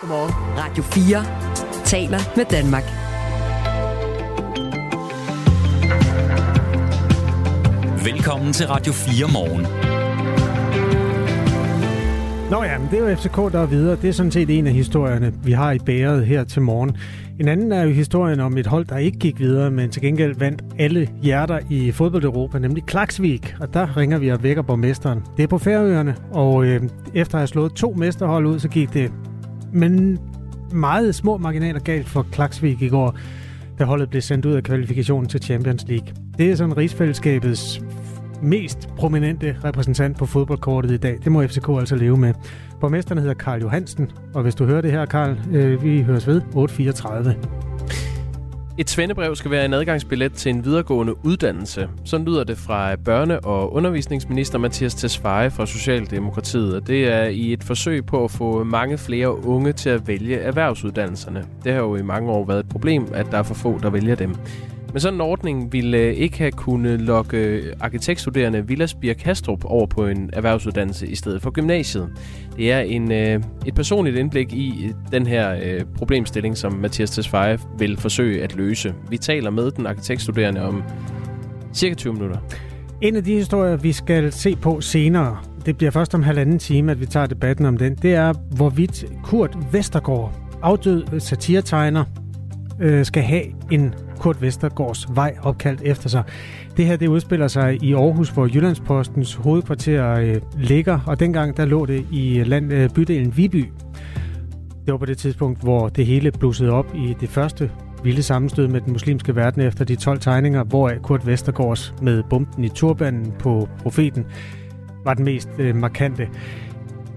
Godmorgen. Radio 4 taler med Danmark. Velkommen til Radio 4 morgen. Nå ja, men det er jo FCK, der er videre. Det er sådan set en af historierne, vi har i bæret her til morgen. En anden er jo historien om et hold, der ikke gik videre, men til gengæld vandt alle hjerter i fodbold-Europa, nemlig Klaksvik. Og der ringer vi og vækker borgmesteren. Det er på Færøerne, og øh, efter at have slået to mesterhold ud, så gik det men meget små marginaler galt for Klaksvik i går, da holdet blev sendt ud af kvalifikationen til Champions League. Det er sådan rigsfællesskabets mest prominente repræsentant på fodboldkortet i dag. Det må FCK altså leve med. Borgmesteren hedder Karl Johansen, og hvis du hører det her, Karl, øh, vi høres ved 8.34. Et svendebrev skal være en adgangsbillet til en videregående uddannelse. Sådan lyder det fra børne- og undervisningsminister Mathias Tesfaye fra Socialdemokratiet. Og det er i et forsøg på at få mange flere unge til at vælge erhvervsuddannelserne. Det har jo i mange år været et problem, at der er for få, der vælger dem. Men sådan en ordning ville øh, ikke have kunnet lokke øh, arkitektstuderende Villas Birk Kastrup over på en erhvervsuddannelse i stedet for gymnasiet. Det er en, øh, et personligt indblik i den her problemstilling, som Mathias Tesfaye vil forsøge at løse. Vi taler med den arkitektstuderende om cirka 20 minutter. En af de historier, vi skal se på senere, det bliver først om halvanden time, at vi tager debatten om den, det er, hvorvidt Kurt Vestergaard, afdød satiretegner, øh, skal have en Kurt Vestergaards vej opkaldt efter sig. Det her det udspiller sig i Aarhus, hvor Jyllandspostens hovedkvarter øh, ligger, og dengang der lå det i øh, land, øh, bydelen Viby. Det var på det tidspunkt, hvor det hele blussede op i det første vilde sammenstød med den muslimske verden efter de 12 tegninger, hvor Kurt Vestergaards med bomben i turbanen på profeten var den mest øh, markante.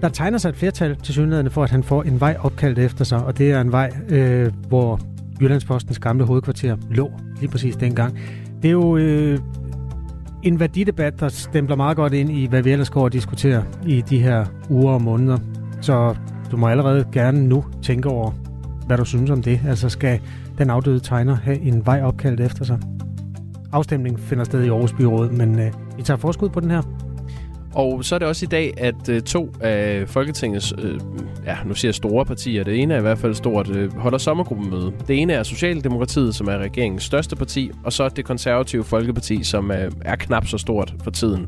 Der tegner sig et flertal til synligheden for, at han får en vej opkaldt efter sig, og det er en vej, øh, hvor Jyllandspostens gamle hovedkvarter lå lige præcis dengang. Det er jo øh, en værdidebat, der stempler meget godt ind i, hvad vi ellers går og diskuterer i de her uger og måneder. Så du må allerede gerne nu tænke over, hvad du synes om det. Altså skal den afdøde tegner have en vej opkaldt efter sig? Afstemningen finder sted i Aarhus Byråd, men øh, vi tager forskud på den her. Og så er det også i dag, at øh, to af Folketingets, øh, ja, nu siger jeg store partier, det ene er i hvert fald stort, øh, holder sommergruppemøde. Det ene er Socialdemokratiet, som er regeringens største parti, og så det konservative Folkeparti, som er, er knap så stort for tiden.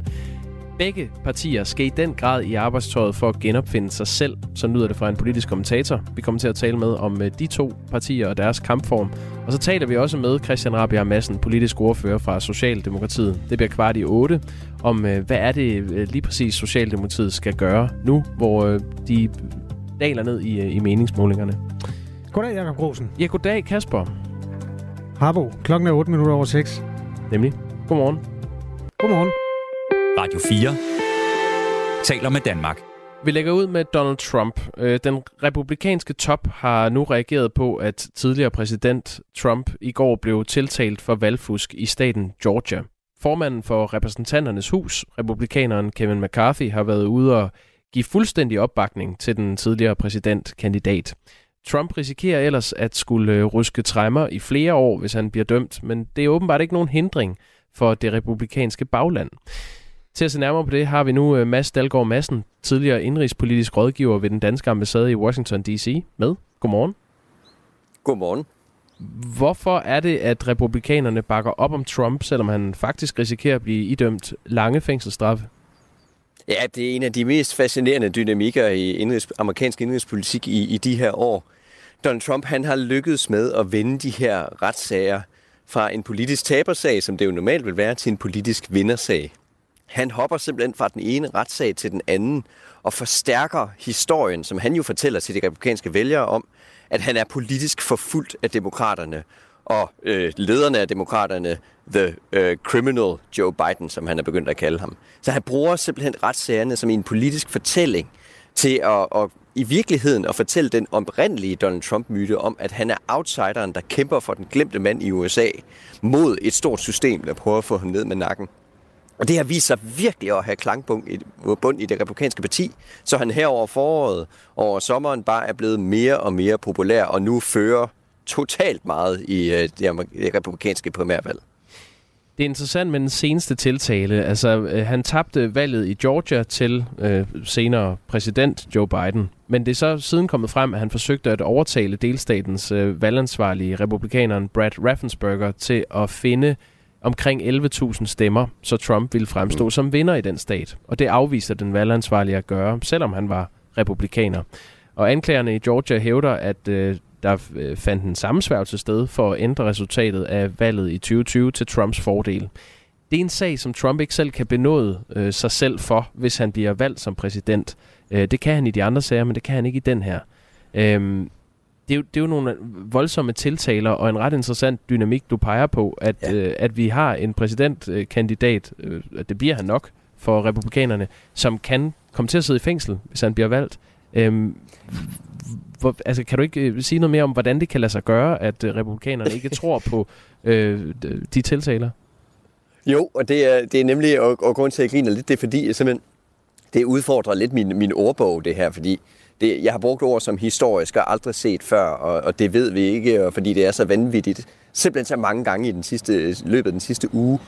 Begge partier skal i den grad i arbejdstøjet for at genopfinde sig selv, så lyder det fra en politisk kommentator. Vi kommer til at tale med om øh, de to partier og deres kampform. Og så taler vi også med Christian Rabia Madsen, politisk ordfører fra Socialdemokratiet. Det bliver kvart i otte, om øh, hvad er det øh, lige præcis Socialdemokratiet skal gøre nu, hvor de daler ned i, i meningsmålingerne. Goddag, Jacob Grosen. Ja, goddag, Kasper. Harbo, klokken er 8 minutter over 6. Nemlig. Godmorgen. Godmorgen. Radio 4 taler med Danmark. Vi lægger ud med Donald Trump. Øh, den republikanske top har nu reageret på, at tidligere præsident Trump i går blev tiltalt for valgfusk i staten Georgia. Formanden for repræsentanternes hus, republikaneren Kevin McCarthy, har været ude og give fuldstændig opbakning til den tidligere præsidentkandidat. Trump risikerer ellers at skulle øh, ruske træmmer i flere år, hvis han bliver dømt, men det er åbenbart ikke nogen hindring for det republikanske bagland. Til at se nærmere på det har vi nu øh, Mads Dalgaard Madsen, tidligere indrigspolitisk rådgiver ved den danske ambassade i Washington D.C. med. Godmorgen. Godmorgen. Hvorfor er det, at republikanerne bakker op om Trump, selvom han faktisk risikerer at blive idømt lange fængselsstraffe? Ja, det er en af de mest fascinerende dynamikker i indrigs, amerikansk indrigspolitik i, i de her år. Donald Trump han har lykkedes med at vende de her retssager fra en politisk tabersag, som det jo normalt vil være, til en politisk vindersag. Han hopper simpelthen fra den ene retssag til den anden og forstærker historien, som han jo fortæller til de republikanske vælgere om, at han er politisk forfulgt af demokraterne. Og øh, lederne af demokraterne, the øh, criminal Joe Biden, som han er begyndt at kalde ham. Så han bruger simpelthen retssagerne som en politisk fortælling til at, at i virkeligheden at fortælle den oprindelige Donald Trump-myte om, at han er outsideren, der kæmper for den glemte mand i USA mod et stort system, der prøver at få ham ned med nakken. Og det har vist sig virkelig at have klangbund i, bund i det republikanske parti, så han her over foråret over sommeren bare er blevet mere og mere populær, og nu fører totalt meget i øh, det republikanske primærvalg. Det er interessant med den seneste tiltale. Altså, øh, han tabte valget i Georgia til øh, senere præsident Joe Biden. Men det er så siden kommet frem, at han forsøgte at overtale delstatens øh, valgansvarlige republikaneren Brad Raffensperger til at finde omkring 11.000 stemmer, så Trump ville fremstå mm. som vinder i den stat. Og det afviser den valgansvarlige at gøre, selvom han var republikaner. Og anklagerne i Georgia hævder, at øh, der øh, fandt en sammensværgelse sted for at ændre resultatet af valget i 2020 til Trumps fordel. Det er en sag, som Trump ikke selv kan benåde øh, sig selv for, hvis han bliver valgt som præsident. Øh, det kan han i de andre sager, men det kan han ikke i den her. Øh, det, er jo, det er jo nogle voldsomme tiltaler og en ret interessant dynamik, du peger på, at, ja. øh, at vi har en præsidentkandidat, øh, det bliver han nok for republikanerne, som kan komme til at sidde i fængsel, hvis han bliver valgt. Øh, hvor, altså, kan du ikke øh, sige noget mere om, hvordan det kan lade sig gøre, at øh, republikanerne ikke tror på øh, de tiltaler? Jo, og det er, det er nemlig, og, og grund til, at jeg griner lidt, det er fordi, jeg simpelthen, det udfordrer lidt min, min ordbog, det her, fordi det, jeg har brugt ord som historisk og aldrig set før, og, og det ved vi ikke, og fordi det er så vanvittigt, simpelthen så mange gange i den sidste, løbet af den sidste uge.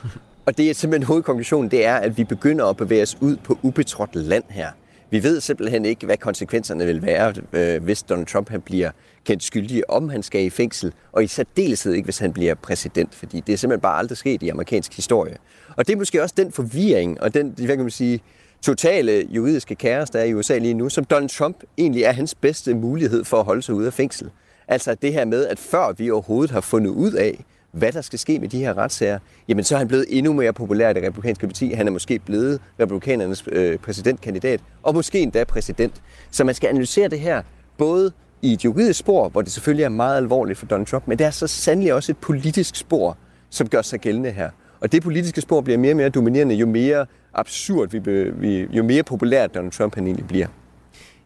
Og det er simpelthen hovedkonklusionen, det er, at vi begynder at bevæge os ud på ubetrådt land her. Vi ved simpelthen ikke, hvad konsekvenserne vil være, øh, hvis Donald Trump han bliver kendt skyldig, om han skal i fængsel, og i særdeleshed ikke, hvis han bliver præsident, fordi det er simpelthen bare aldrig sket i amerikansk historie. Og det er måske også den forvirring, og den, hvad kan man sige, totale juridiske kaos, der er i USA lige nu, som Donald Trump egentlig er hans bedste mulighed for at holde sig ude af fængsel. Altså det her med, at før vi overhovedet har fundet ud af, hvad der skal ske med de her retssager, jamen så er han blevet endnu mere populær i det republikanske parti. Han er måske blevet republikanernes øh, præsidentkandidat, og måske endda præsident. Så man skal analysere det her både i et juridisk spor, hvor det selvfølgelig er meget alvorligt for Donald Trump, men det er så sandelig også et politisk spor, som gør sig gældende her. Og det politiske spor bliver mere og mere dominerende, jo mere absurd, vi, vi jo mere populær Donald Trump han egentlig bliver.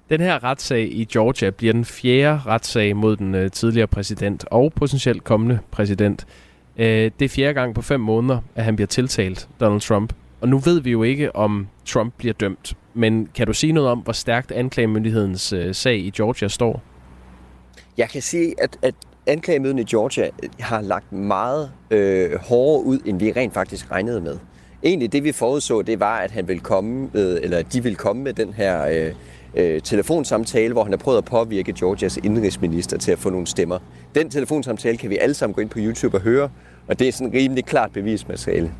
Den her retssag i Georgia bliver den fjerde retssag mod den øh, tidligere præsident og potentielt kommende præsident. Øh, det er fjerde gang på fem måneder, at han bliver tiltalt, Donald Trump. Og nu ved vi jo ikke, om Trump bliver dømt. Men kan du sige noget om, hvor stærkt anklagemyndighedens øh, sag i Georgia står? Jeg kan sige, at, at anklagemyndigheden i Georgia øh, har lagt meget øh, hårdere ud, end vi rent faktisk regnede med. Egentlig det, vi forudså, det var, at han ville komme, med, eller de ville komme med den her øh, øh, telefonsamtale, hvor han har prøvet at påvirke Georgias indrigsminister til at få nogle stemmer. Den telefonsamtale kan vi alle sammen gå ind på YouTube og høre, og det er sådan rimelig klart bevismateriale.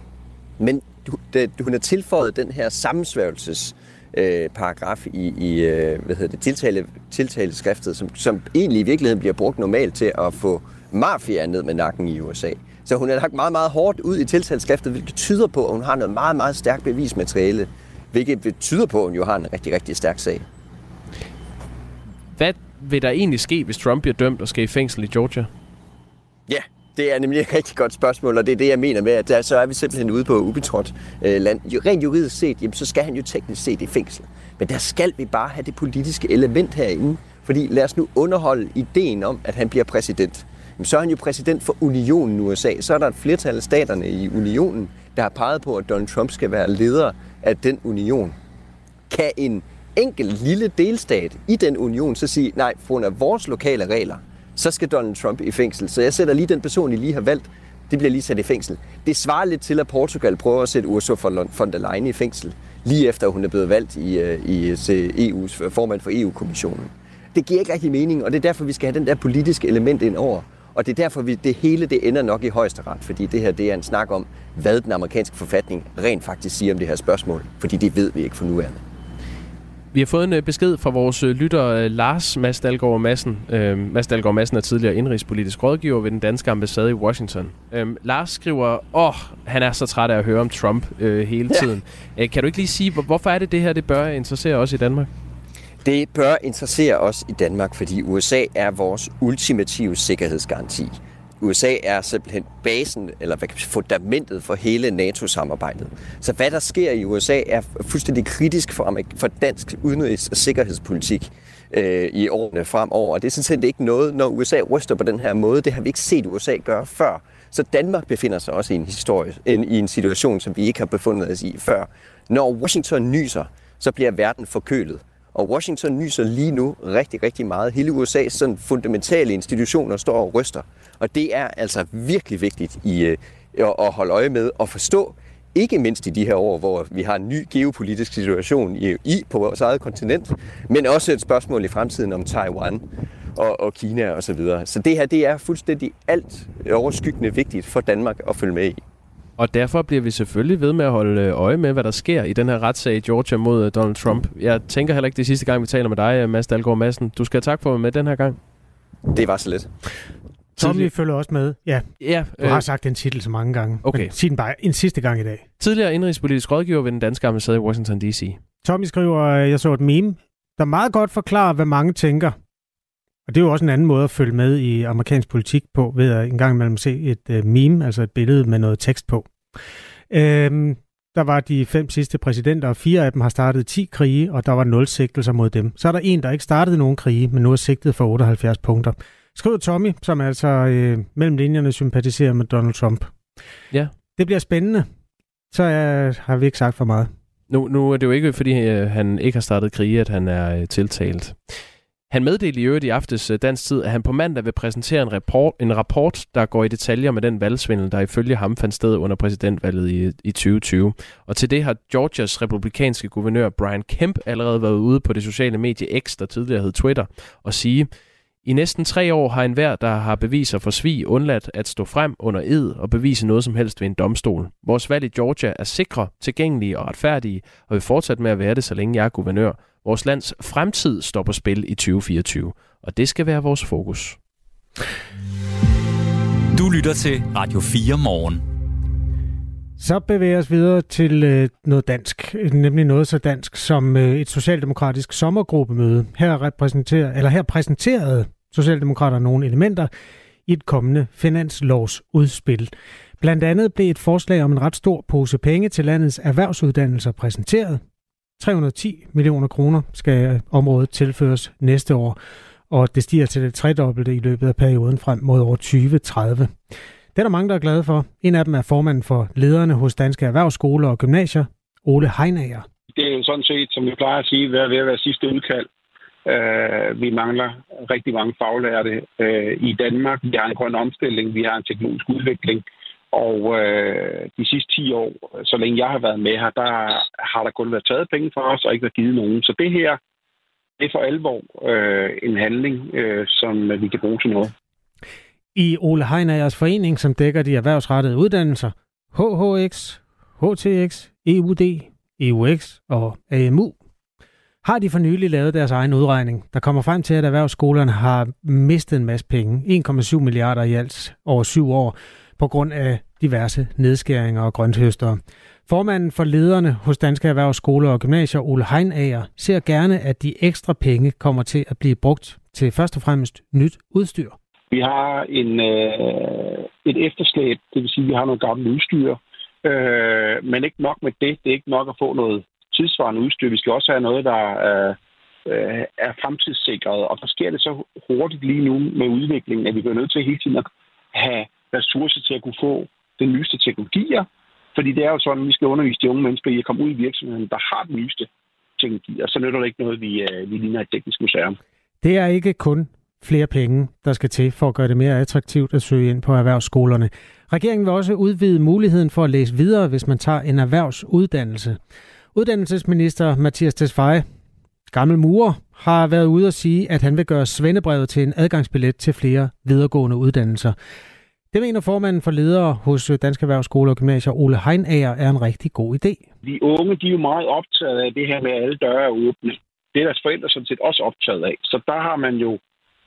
Men du, hun har tilføjet den her sammensværgelses øh, paragraf i, i øh, hvad hedder det, tiltale, tiltaleskriftet, som, som egentlig i virkeligheden bliver brugt normalt til at få mafia ned med nakken i USA. Så hun har lagt meget, meget hårdt ud i tiltaleskriftet, hvilket tyder på, at hun har noget meget, meget stærkt bevismateriale, hvilket betyder på, at hun jo har en rigtig, rigtig stærk sag. Hvad vil der egentlig ske, hvis Trump bliver dømt og skal i fængsel i Georgia? Ja, det er nemlig et rigtig godt spørgsmål, og det er det, jeg mener med, at der, så er vi simpelthen ude på ubetrådt øh, land. Rent juridisk set, jamen, så skal han jo teknisk set i fængsel. Men der skal vi bare have det politiske element herinde. Fordi lad os nu underholde ideen om, at han bliver præsident. Jamen, så er han jo præsident for unionen USA. Så er der et flertal af staterne i unionen, der har peget på, at Donald Trump skal være leder af den union. Kan en enkelt lille delstat i den union så sige, nej, for grund af vores lokale regler, så skal Donald Trump i fængsel. Så jeg sætter lige den person, I lige har valgt, det bliver lige sat i fængsel. Det svarer lidt til, at Portugal prøver at sætte Ursula von der Leyen i fængsel, lige efter hun er blevet valgt i, øh, i, til EU's øh, formand for EU-kommissionen. Det giver ikke rigtig mening, og det er derfor, vi skal have den der politiske element ind over. Og det er derfor, vi, det hele det ender nok i højesteret, fordi det her det er en snak om, hvad den amerikanske forfatning rent faktisk siger om det her spørgsmål, fordi det ved vi ikke for nuværende. Vi har fået en øh, besked fra vores øh, lytter øh, Lars Mads Dalgaard Madsen. Øh, Mads Dalgaard Madsen er tidligere indrigspolitisk rådgiver ved den danske ambassade i Washington. Øh, Lars skriver, åh, han er så træt af at høre om Trump øh, hele tiden. Ja. Øh, kan du ikke lige sige, hvorfor er det det her, det bør interessere os i Danmark? Det bør interessere os i Danmark, fordi USA er vores ultimative sikkerhedsgaranti. USA er simpelthen basen, eller hvad kan man sige, fundamentet for hele NATO-samarbejdet. Så hvad der sker i USA er fuldstændig kritisk for, for dansk udenrigs- og sikkerhedspolitik øh, i årene fremover. Og det er sådan set ikke noget, når USA ryster på den her måde. Det har vi ikke set USA gøre før. Så Danmark befinder sig også i en, historie, en, i en situation, som vi ikke har befundet os i før. Når Washington nyser, så bliver verden forkølet. Og Washington nyser lige nu rigtig, rigtig meget. Hele USA's sådan fundamentale institutioner står og ryster. Og det er altså virkelig vigtigt i, øh, at holde øje med og forstå, ikke mindst i de her år, hvor vi har en ny geopolitisk situation i, i på vores eget kontinent, men også et spørgsmål i fremtiden om Taiwan og, og Kina osv. Så, videre. så det her det er fuldstændig alt overskyggende vigtigt for Danmark at følge med i. Og derfor bliver vi selvfølgelig ved med at holde øh, øje med, hvad der sker i den her retssag i Georgia mod øh, Donald Trump. Jeg tænker heller ikke, det sidste gang, vi taler med dig, øh, Mads Dahlgaard Madsen. Du skal have tak for at være med den her gang. Det var så lidt. Tommy følger også med. Ja, ja du har sagt den titel så mange gange. Okay. Men sig den bare en sidste gang i dag. Tidligere indrigspolitisk rådgiver ved den danske ambassade i Washington D.C. Tommy skriver, jeg så et meme, der meget godt forklarer, hvad mange tænker. Og det er jo også en anden måde at følge med i amerikansk politik på, ved at engang imellem se et uh, meme, altså et billede med noget tekst på. Øhm, der var de fem sidste præsidenter, og fire af dem har startet 10 krige, og der var nul sigtelser mod dem. Så er der en, der ikke startede nogen krige, men nu er sigtet for 78 punkter. Skriv Tommy, som altså øh, mellem linjerne sympatiserer med Donald Trump. Ja. Det bliver spændende. Så øh, har vi ikke sagt for meget. Nu, nu er det jo ikke, fordi øh, han ikke har startet krige, at han er øh, tiltalt. Han meddelte i øvrigt i aftes øh, dansk tid, at han på mandag vil præsentere en rapport, en rapport, der går i detaljer med den valgsvindel, der ifølge ham fandt sted under præsidentvalget i, i 2020. Og til det har Georgias republikanske guvernør Brian Kemp allerede været ude på det sociale medie X, der tidligere hed Twitter, og sige, i næsten tre år har enhver, der har beviser for svig, undladt at stå frem under ed og bevise noget som helst ved en domstol. Vores valg i Georgia er sikre, tilgængelige og retfærdige, og vil fortsætte med at være det, så længe jeg er guvernør. Vores lands fremtid står på spil i 2024, og det skal være vores fokus. Du lytter til Radio 4 morgen. Så bevæger os videre til øh, noget dansk, nemlig noget så dansk som øh, et socialdemokratisk sommergruppemøde. Her, repræsenterer, eller her præsenterede Socialdemokrater nogle elementer i et kommende finanslovsudspil. Blandt andet blev et forslag om en ret stor pose penge til landets erhvervsuddannelser præsenteret. 310 millioner kroner skal området tilføres næste år, og det stiger til det tredobbelte i løbet af perioden frem mod år 2030. Det er der mange, der er glade for. En af dem er formanden for lederne hos Danske Erhvervsskoler og Gymnasier, Ole Heinager. Det er jo sådan set, som vi plejer at sige, ved at være sidste udkald. Uh, vi mangler rigtig mange faglærte uh, i Danmark. Vi har en grøn omstilling, vi har en teknologisk udvikling. Og øh, de sidste 10 år, så længe jeg har været med her, der har der kun været taget penge fra os og ikke været givet nogen. Så det her det er for alvor øh, en handling, øh, som vi kan bruge til noget. I Ole Heinagers forening, som dækker de erhvervsrettede uddannelser, HHX, HTX, EUD, EUX og AMU, har de for nylig lavet deres egen udregning, der kommer frem til, at erhvervsskolerne har mistet en masse penge, 1,7 milliarder i alt over syv år, på grund af diverse nedskæringer og grønthøster. Formanden for lederne hos Danske Erhvervsskoler og Gymnasier, Ole Heinager, ser gerne, at de ekstra penge kommer til at blive brugt til først og fremmest nyt udstyr. Vi har en, øh, et efterslæb, det vil sige, at vi har noget gammelt udstyr, øh, men ikke nok med det. Det er ikke nok at få noget tidsvarende udstyr. Vi skal også have noget, der er, øh, er fremtidssikret, og der sker det så hurtigt lige nu med udviklingen, at vi bliver nødt til hele tiden at have ressourcer til at kunne få den nyeste teknologier, fordi det er jo sådan, at vi skal undervise de unge mennesker i at komme ud i virksomheden, der har den nyeste teknologi, og så nytter det ikke noget, vi, øh, vi ligner et teknisk museum. Det er ikke kun flere penge, der skal til for at gøre det mere attraktivt at søge ind på erhvervsskolerne. Regeringen vil også udvide muligheden for at læse videre, hvis man tager en erhvervsuddannelse. Uddannelsesminister Mathias Tesfaye, gammel murer, har været ude at sige, at han vil gøre svendebrevet til en adgangsbillet til flere videregående uddannelser. Det mener formanden for ledere hos øh, Danske Erhvervsskoler og Gymnasier, Ole Heinager, er en rigtig god idé. De unge de er jo meget optaget af det her med, at alle døre er åbne. Det er deres forældre sådan set også optaget af. Så der har man jo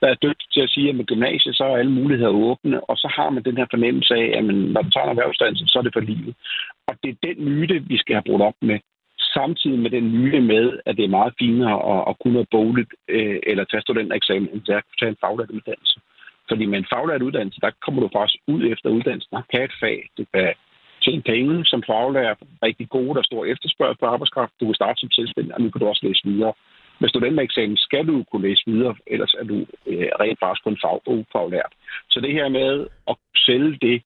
der er dygtig til at sige, at med gymnasiet, så er alle muligheder åbne, og så har man den her fornemmelse af, at man, når du tager en erhvervsuddannelse, så er det for livet. Og det er den myte, vi skal have brugt op med. Samtidig med den myte med, at det er meget finere at, at kunne have bogligt øh, eller tage studentereksamen, end at tage en faglært uddannelse. Fordi med en faglært uddannelse, der kommer du faktisk ud efter uddannelsen og kan et fag. Du kan tjene penge som faglært, rigtig gode, der står stor efterspørgsel på arbejdskraft. Du kan starte som selvstændig, og nu kan du også læse videre med studentereksamen skal du kunne læse videre, ellers er du øh, rent faktisk kun fag, ufaglært. Så det her med at sælge det,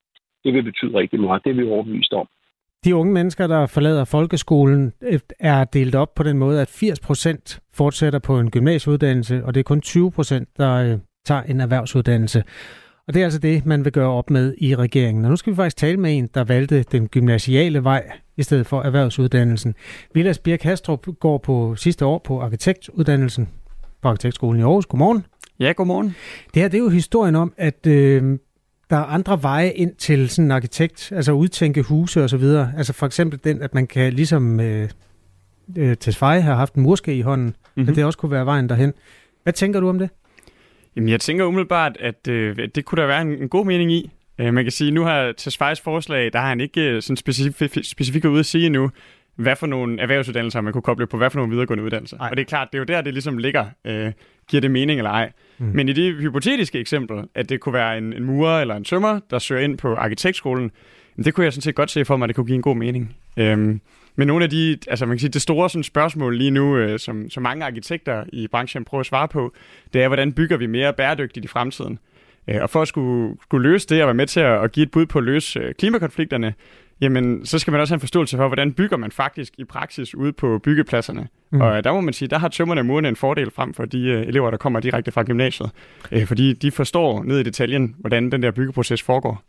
det vil betyde rigtig meget. Det er vi overbevist om. De unge mennesker, der forlader folkeskolen, øh, er delt op på den måde, at 80 procent fortsætter på en gymnasieuddannelse, og det er kun 20 procent, der øh, tager en erhvervsuddannelse. Og det er altså det, man vil gøre op med i regeringen. Og nu skal vi faktisk tale med en, der valgte den gymnasiale vej i stedet for erhvervsuddannelsen. Vilas Birk Hastrup går på sidste år på arkitektuddannelsen på Arkitektskolen i Aarhus. Godmorgen. Ja, godmorgen. Det her det er jo historien om, at øh, der er andre veje ind til sådan en arkitekt, altså udtænke huse og så videre. Altså for eksempel den, at man kan ligesom øh, øh, Tesfaye har haft en murske i hånden, mm-hmm. at det også kunne være vejen derhen. Hvad tænker du om det? Jamen, jeg tænker umiddelbart, at øh, det kunne der være en, en god mening i. Øh, man kan sige, nu har Tesfayes forslag, der har han ikke øh, sådan specifikt specifik ude at sige nu, hvad for nogle erhvervsuddannelser man kunne koble på, hvad for nogle videregående uddannelser. Ej. Og det er klart, det er jo der, det ligesom ligger. Øh, giver det mening eller ej? Mm. Men i det hypotetiske eksempel, at det kunne være en, en murer eller en tømmer, der søger ind på arkitektskolen, det kunne jeg sådan set godt se for mig, at det kunne give en god mening. Øhm, men nogle af de, altså man kan sige, det store sådan, spørgsmål lige nu, øh, som, som mange arkitekter i branchen prøver at svare på, det er, hvordan bygger vi mere bæredygtigt i fremtiden? Øh, og for at skulle, skulle løse det og være med til at, at give et bud på at løse øh, klimakonflikterne, jamen så skal man også have en forståelse for, hvordan bygger man faktisk i praksis ude på byggepladserne. Mm. Og der må man sige, der har tømmerne og murene en fordel frem for de uh, elever, der kommer direkte fra gymnasiet. Uh, fordi de forstår ned i detaljen, hvordan den der byggeproces foregår.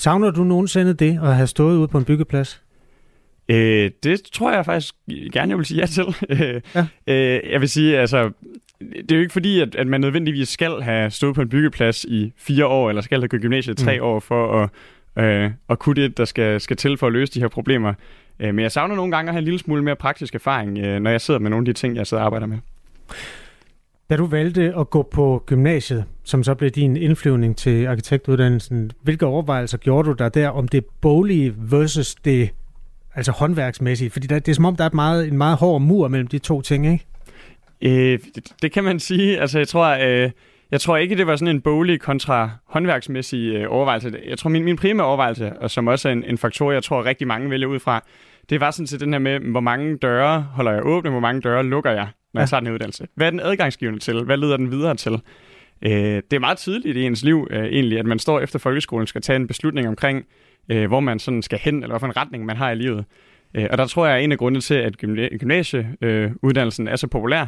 Savner du nogensinde det at have stået ude på en byggeplads? Uh, det tror jeg faktisk gerne, jeg vil sige ja til. ja. Uh, jeg vil sige, altså, det er jo ikke fordi, at, at man nødvendigvis skal have stået på en byggeplads i fire år, eller skal have gået gymnasiet i tre mm. år for at øh, og kunne det, der skal, skal til for at løse de her problemer. Øh, men jeg savner nogle gange at have en lille smule mere praktisk erfaring, øh, når jeg sidder med nogle af de ting, jeg sidder og arbejder med. Da du valgte at gå på gymnasiet, som så blev din indflyvning til arkitektuddannelsen, hvilke overvejelser gjorde du der der om det boglige versus det altså håndværksmæssige? Fordi det er som om, der er et meget, en meget hård mur mellem de to ting, ikke? Øh, det, det kan man sige. Altså, jeg tror, øh, jeg tror ikke, det var sådan en bolig kontra håndværksmæssig øh, overvejelse. Jeg tror, min, min primære overvejelse, og som også er en, en faktor, jeg tror rigtig mange vælger ud fra, det var sådan set den her med, hvor mange døre holder jeg åbne, hvor mange døre lukker jeg, når ja. jeg tager den her uddannelse. Hvad er den adgangsgivende til? Hvad leder den videre til? Øh, det er meget tydeligt i ens liv øh, egentlig, at man står efter folkeskolen skal tage en beslutning omkring, øh, hvor man sådan skal hen, eller hvilken retning man har i livet. Øh, og der tror jeg, at en af grundene til, at gymnasieuddannelsen er så populær,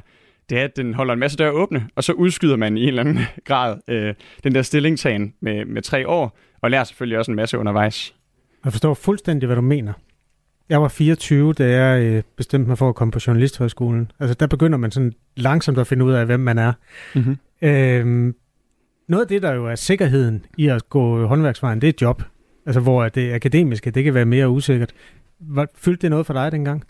det er, at den holder en masse døre åbne, og så udskyder man i en eller anden grad øh, den der stillingtagen med, med tre år, og lærer selvfølgelig også en masse undervejs. Jeg forstår fuldstændig, hvad du mener. Jeg var 24, da jeg øh, bestemte mig for at komme på Journalisthøjskolen. Altså, der begynder man sådan langsomt at finde ud af, hvem man er. Mm-hmm. Øhm, noget af det, der jo er sikkerheden i at gå håndværksvejen, det er job. Altså, hvor det akademiske, det kan være mere usikkert. Fyldte det noget for dig dengang?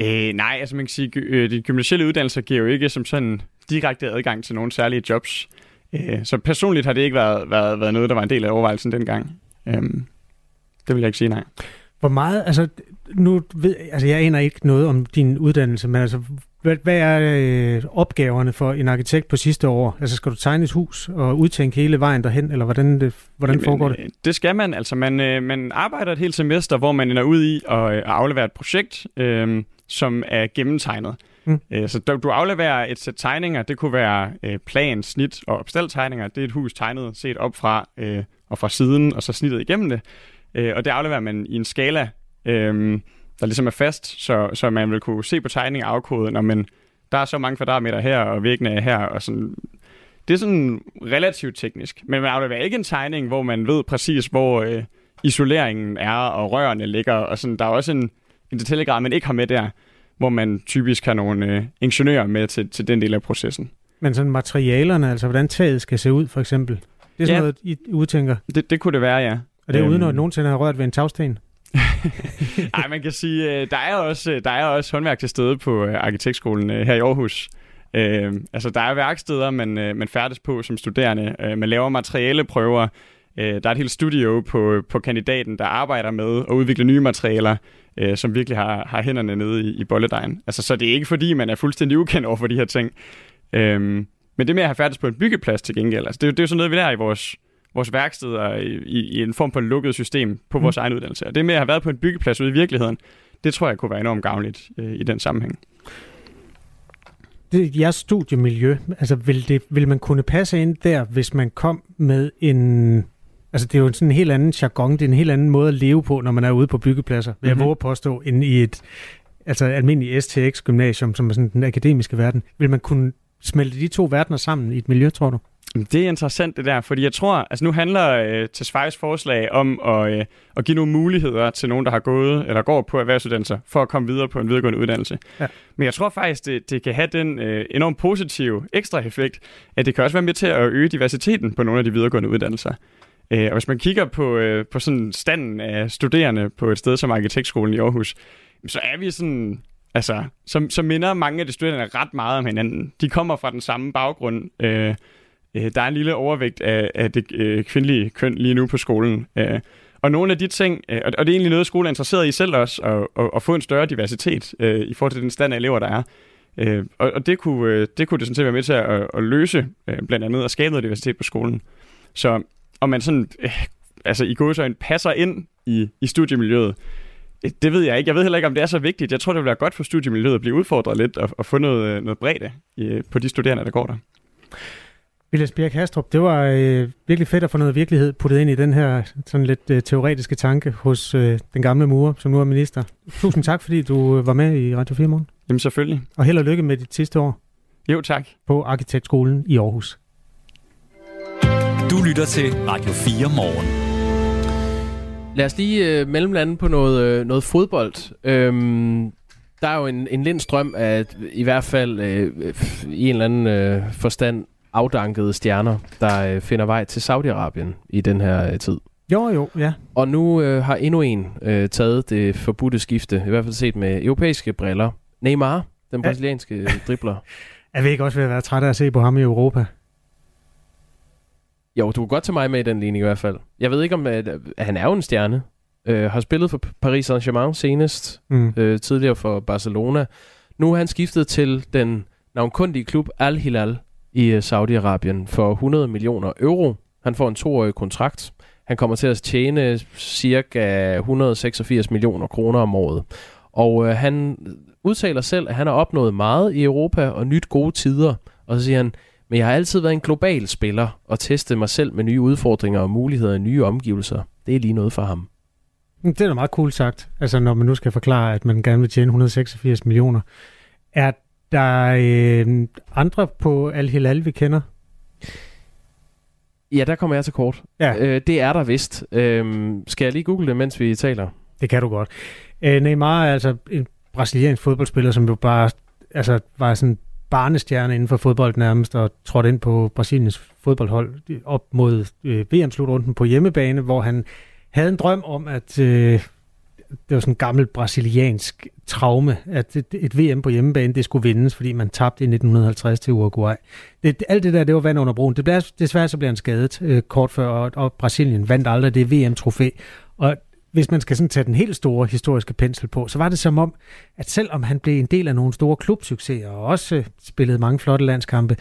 Øh, nej, altså man kan sige, øh, de gymnasielle uddannelser giver jo ikke som sådan direkte adgang til nogle særlige jobs. Øh, så personligt har det ikke været, været, været noget, der var en del af overvejelsen dengang. Øh, det vil jeg ikke sige nej. Hvor meget, altså nu ved, altså jeg aner ikke noget om din uddannelse, men altså hvad, hvad er øh, opgaverne for en arkitekt på sidste år? Altså skal du tegne et hus og udtænke hele vejen derhen, eller hvordan, det, hvordan Jamen, foregår det? Øh, det skal man. Altså man, øh, man arbejder et helt semester, hvor man ender ud i at, øh, aflevere et projekt, øh, som er gennemtegnet. Mm. Øh, så du afleverer et sæt tegninger. Det kunne være øh, plan, snit og opstaltegninger. Det er et hus tegnet set op fra øh, og fra siden, og så snittet igennem det. Øh, og det afleverer man i en skala, øh, der ligesom er fast, så, så man vil kunne se på tegningen afkodet, når man, der er så mange kvadratmeter her, og væggene er her, og sådan. Det er sådan relativt teknisk. Men man afleverer ikke en tegning, hvor man ved præcis, hvor øh, isoleringen er, og rørene ligger, og sådan. Der er også en, en detaljegrad, man ikke har med der, hvor man typisk har nogle øh, ingeniører med til, til den del af processen. Men sådan materialerne, altså hvordan taget skal se ud, for eksempel? Det er sådan ja, noget, I udtænker? Det, det kunne det være, ja. Og det er uden at øhm. nogensinde har rørt ved en tagsten? Nej, man kan sige, øh, der er også, øh, der er også håndværk til stede på øh, arkitektskolen her i Aarhus. Øh, altså, der er værksteder, man, man færdes på som studerende. man laver materialeprøver. Øh, der er et helt studio på, på kandidaten, der arbejder med at udvikle nye materialer, øh, som virkelig har, har hænderne nede i, i bolledejen. Altså, så det er ikke fordi, man er fuldstændig ukendt over for de her ting. Øh, men det med at have færdes på en byggeplads til gengæld, altså, det, det er jo sådan noget, vi lærer i vores, vores værksteder i, i, i en form for lukket system på mm. vores egen uddannelse. Og det med at have været på en byggeplads ude i virkeligheden, det tror jeg kunne være enormt gavnligt øh, i den sammenhæng. Det, jeres studiemiljø, altså vil, det, vil man kunne passe ind der, hvis man kom med en Altså, det er jo sådan en helt anden jargon, det er en helt anden måde at leve på, når man er ude på byggepladser, vil mm-hmm. jeg mhm. våge påstå, end i et altså almindeligt STX-gymnasium, som er sådan den akademiske verden. Vil man kunne smelte de to verdener sammen i et miljø, tror du? Det er interessant det der, fordi jeg tror, altså nu handler øh, Tesfajs forslag om at, øh, at give nogle muligheder til nogen, der har gået eller går på erhvervsuddannelser, for at komme videre på en videregående uddannelse. Ja. Men jeg tror faktisk, det, det kan have den øh, enormt positive ekstra effekt, at det kan også være med til at øge diversiteten på nogle af de videregående uddannelser. Øh, og hvis man kigger på, øh, på sådan standen af studerende på et sted som Arkitektskolen i Aarhus, så er vi sådan Altså, så, så minder mange af de studerende ret meget om hinanden. De kommer fra den samme baggrund. Øh, øh, der er en lille overvægt af, af det øh, kvindelige køn lige nu på skolen. Øh, og nogle af de ting, øh, og, og det er egentlig noget, skolen er interesseret i selv også, at, at, at få en større diversitet øh, i forhold til den stand af elever, der er. Øh, og, og det, kunne, øh, det kunne det sådan set være med til at, at løse, øh, blandt andet at skabe noget diversitet på skolen. Så om man sådan, øh, altså i gåsøjne, passer ind i, i studiemiljøet, øh, det ved jeg ikke. Jeg ved heller ikke, om det er så vigtigt. Jeg tror, det vil være godt for studiemiljøet at blive udfordret lidt og, og få noget, øh, noget bredde øh, på de studerende, der går der. Vilas Birk Hastrup, det var øh, virkelig fedt at få noget virkelighed puttet ind i den her sådan lidt øh, teoretiske tanke hos øh, den gamle mur, som nu er minister. Tusind tak, fordi du øh, var med i Radio 4 morgen. Jamen selvfølgelig. Og held og lykke med dit sidste år. Jo, tak. På Arkitektskolen i Aarhus. Du lytter til Radio 4 morgen. Lad os lige øh, mellemlande på noget, øh, noget fodbold. Øhm, der er jo en, en lindstrøm af i hvert fald øh, i en eller anden øh, forstand afdankede stjerner, der øh, finder vej til Saudi-Arabien i den her øh, tid. Jo, jo, ja. Og nu øh, har endnu en øh, taget det forbudte skifte, i hvert fald set med europæiske briller. Neymar, den brasilianske ja. dribler. Jeg vil ikke også ved at være træt af at se på ham i Europa. Jo, du kan godt tage mig med i den ligning i hvert fald. Jeg ved ikke om, at, at han er jo en stjerne. Øh, har spillet for Paris Saint-Germain senest, mm. øh, tidligere for Barcelona. Nu er han skiftet til den navnkundige klub Al Hilal i øh, Saudi-Arabien for 100 millioner euro. Han får en toårig kontrakt. Han kommer til at tjene cirka 186 millioner kroner om året. Og øh, han udtaler selv, at han har opnået meget i Europa og nyt gode tider. Og så siger han, men jeg har altid været en global spiller og testet mig selv med nye udfordringer og muligheder i nye omgivelser. Det er lige noget for ham. Det er da meget cool sagt. Altså når man nu skal forklare, at man gerne vil tjene 186 millioner. Er der øh, andre på Al-Hilal, vi kender? Ja, der kommer jeg til kort. Ja. Øh, det er der vist. Øh, skal jeg lige google det, mens vi taler? Det kan du godt. Øh, Neymar er altså en brasiliansk fodboldspiller, som jo bare altså, var sådan barnestjerne inden for fodbold nærmest, og trådte ind på Brasiliens fodboldhold op mod øh, VM-slutrunden på hjemmebane, hvor han havde en drøm om, at øh, det var sådan en gammel brasiliansk traume, at et, et VM på hjemmebane, det skulle vindes, fordi man tabte i 1950 til Uruguay. Det, alt det der, det var vand under broen. Det blev, desværre så blev han skadet øh, kort før, og, og Brasilien vandt aldrig det VM-trofæ. Og hvis man skal sådan tage den helt store historiske pensel på, så var det som om, at selvom han blev en del af nogle store klubsucceser, og også øh, spillede mange flotte landskampe,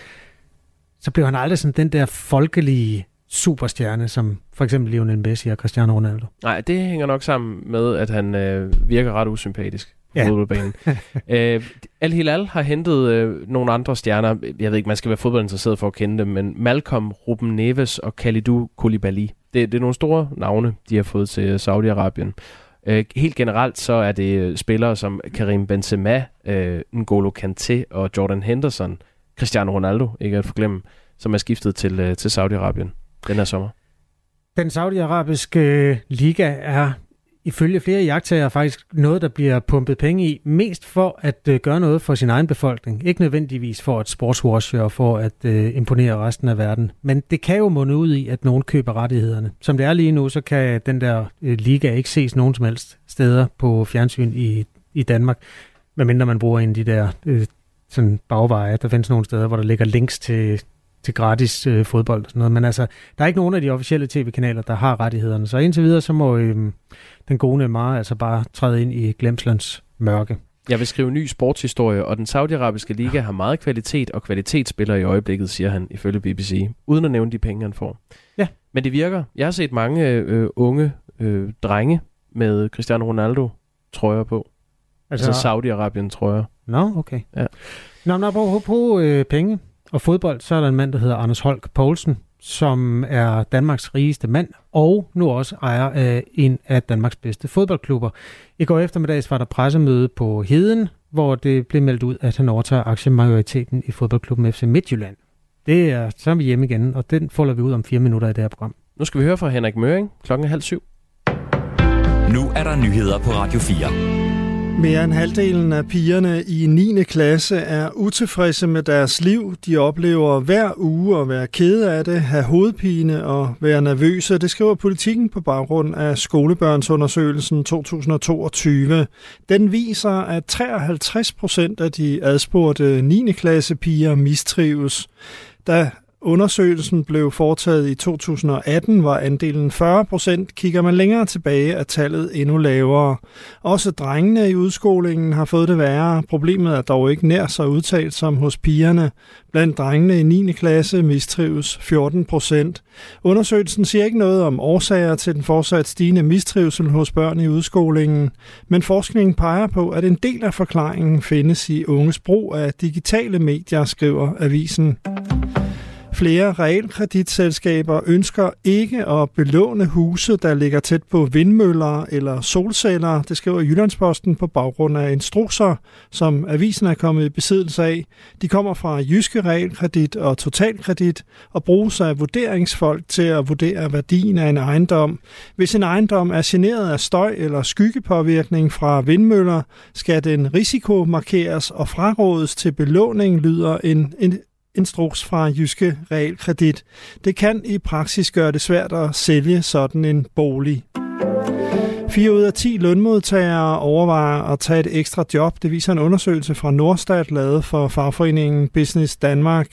så blev han aldrig sådan den der folkelige superstjerne, som for eksempel Lionel Messi og Cristiano Ronaldo. Nej, det hænger nok sammen med, at han øh, virker ret usympatisk på ja. fodboldbanen. øh, Al Hilal har hentet øh, nogle andre stjerner. Jeg ved ikke, man skal være fodboldinteresseret for at kende dem, men Malcolm, Ruben Neves og Khalidou Koulibaly. Det, det er nogle store navne, de har fået til Saudi-Arabien. Øh, helt generelt så er det øh, spillere som Karim Benzema, øh, N'Golo Kanté og Jordan Henderson, Cristiano Ronaldo, ikke at forglemme, som er skiftet til, øh, til Saudi-Arabien den her sommer. Den saudiarabiske øh, liga er ifølge flere jagttager faktisk noget, der bliver pumpet penge i, mest for at øh, gøre noget for sin egen befolkning. Ikke nødvendigvis for at sportswashe og for at øh, imponere resten af verden. Men det kan jo munde ud i, at nogen køber rettighederne. Som det er lige nu, så kan den der øh, liga ikke ses nogen som helst steder på fjernsyn i, i Danmark, medmindre man bruger en af de der øh, sådan bagveje. Der findes nogle steder, hvor der ligger links til, til gratis øh, fodbold og sådan noget. Men altså, der er ikke nogen af de officielle tv-kanaler, der har rettighederne. Så indtil videre, så må øh, den gode Neymar altså bare træde ind i glemslands mørke. Jeg vil skrive ny sportshistorie, og den saudiarabiske liga har meget kvalitet og kvalitetsspillere i øjeblikket, siger han ifølge BBC, uden at nævne de penge, han får. Ja. Men det virker. Jeg har set mange øh, unge øh, drenge med Cristiano Ronaldo trøjer på. Altså, altså Saudi-Arabien trøjer. Nå, okay. Ja. Nå, men apropos på, øh, penge, og fodbold, så er der en mand, der hedder Anders Holk Poulsen, som er Danmarks rigeste mand, og nu også ejer af en af Danmarks bedste fodboldklubber. I går eftermiddags var der pressemøde på Heden, hvor det blev meldt ud, at han overtager aktiemajoriteten i fodboldklubben FC Midtjylland. Det er, så er vi hjemme igen, og den folder vi ud om fire minutter i det her program. Nu skal vi høre fra Henrik Møring klokken halv syv. Nu er der nyheder på Radio 4. Mere end halvdelen af pigerne i 9. klasse er utilfredse med deres liv. De oplever hver uge at være kede af det, have hovedpine og være nervøse. Det skriver politikken på baggrund af skolebørnsundersøgelsen 2022. Den viser, at 53 procent af de adspurgte 9. klasse piger mistrives. Da Undersøgelsen blev foretaget i 2018, var andelen 40 procent. Kigger man længere tilbage, er tallet endnu lavere. Også drengene i udskolingen har fået det værre. Problemet er dog ikke nær så udtalt som hos pigerne. Blandt drengene i 9. klasse mistrives 14 procent. Undersøgelsen siger ikke noget om årsager til den fortsat stigende mistrivsel hos børn i udskolingen, men forskningen peger på, at en del af forklaringen findes i unges brug af digitale medier, skriver avisen. Flere realkreditselskaber ønsker ikke at belåne huse, der ligger tæt på vindmøller eller solceller. Det skriver Jyllandsposten på baggrund af instrukser, som avisen er kommet i besiddelse af. De kommer fra Jyske Realkredit og Totalkredit og bruges af vurderingsfolk til at vurdere værdien af en ejendom. Hvis en ejendom er generet af støj eller skyggepåvirkning fra vindmøller, skal den risiko markeres og frarådes til belåning, lyder en, en instruks fra Jyske Realkredit. Det kan i praksis gøre det svært at sælge sådan en bolig. 4 ud af 10 lønmodtagere overvejer at tage et ekstra job. Det viser en undersøgelse fra Nordstat lavet for fagforeningen Business Danmark.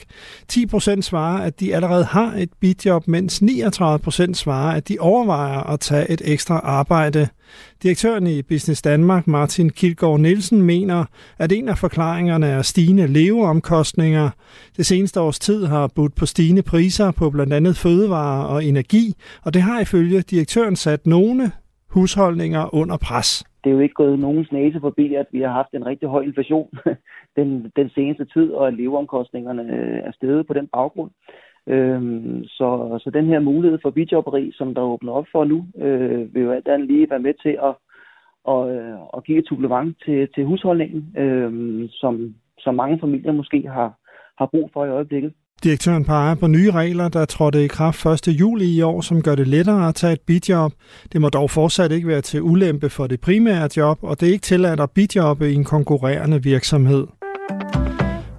10 procent svarer, at de allerede har et bidjob, mens 39 procent svarer, at de overvejer at tage et ekstra arbejde. Direktøren i Business Danmark, Martin Kilgaard Nielsen, mener, at en af forklaringerne er stigende leveomkostninger. Det seneste års tid har budt på stigende priser på blandt andet fødevarer og energi, og det har ifølge direktøren sat nogle husholdninger under pres. Det er jo ikke gået nogens næse forbi, at vi har haft en rigtig høj inflation den, den seneste tid, og at leveomkostningerne øh, er steget på den baggrund. Øhm, så, så den her mulighed for bijobberi, som der åbner op for nu, øh, vil jo alt andet lige være med til at, og, øh, at give et supplement til, til husholdningen, øh, som, som mange familier måske har, har brug for i øjeblikket. Direktøren peger på nye regler, der trådte i kraft 1. juli i år, som gør det lettere at tage et bidjob. Det må dog fortsat ikke være til ulempe for det primære job, og det er ikke tilladt at bidjobbe i en konkurrerende virksomhed.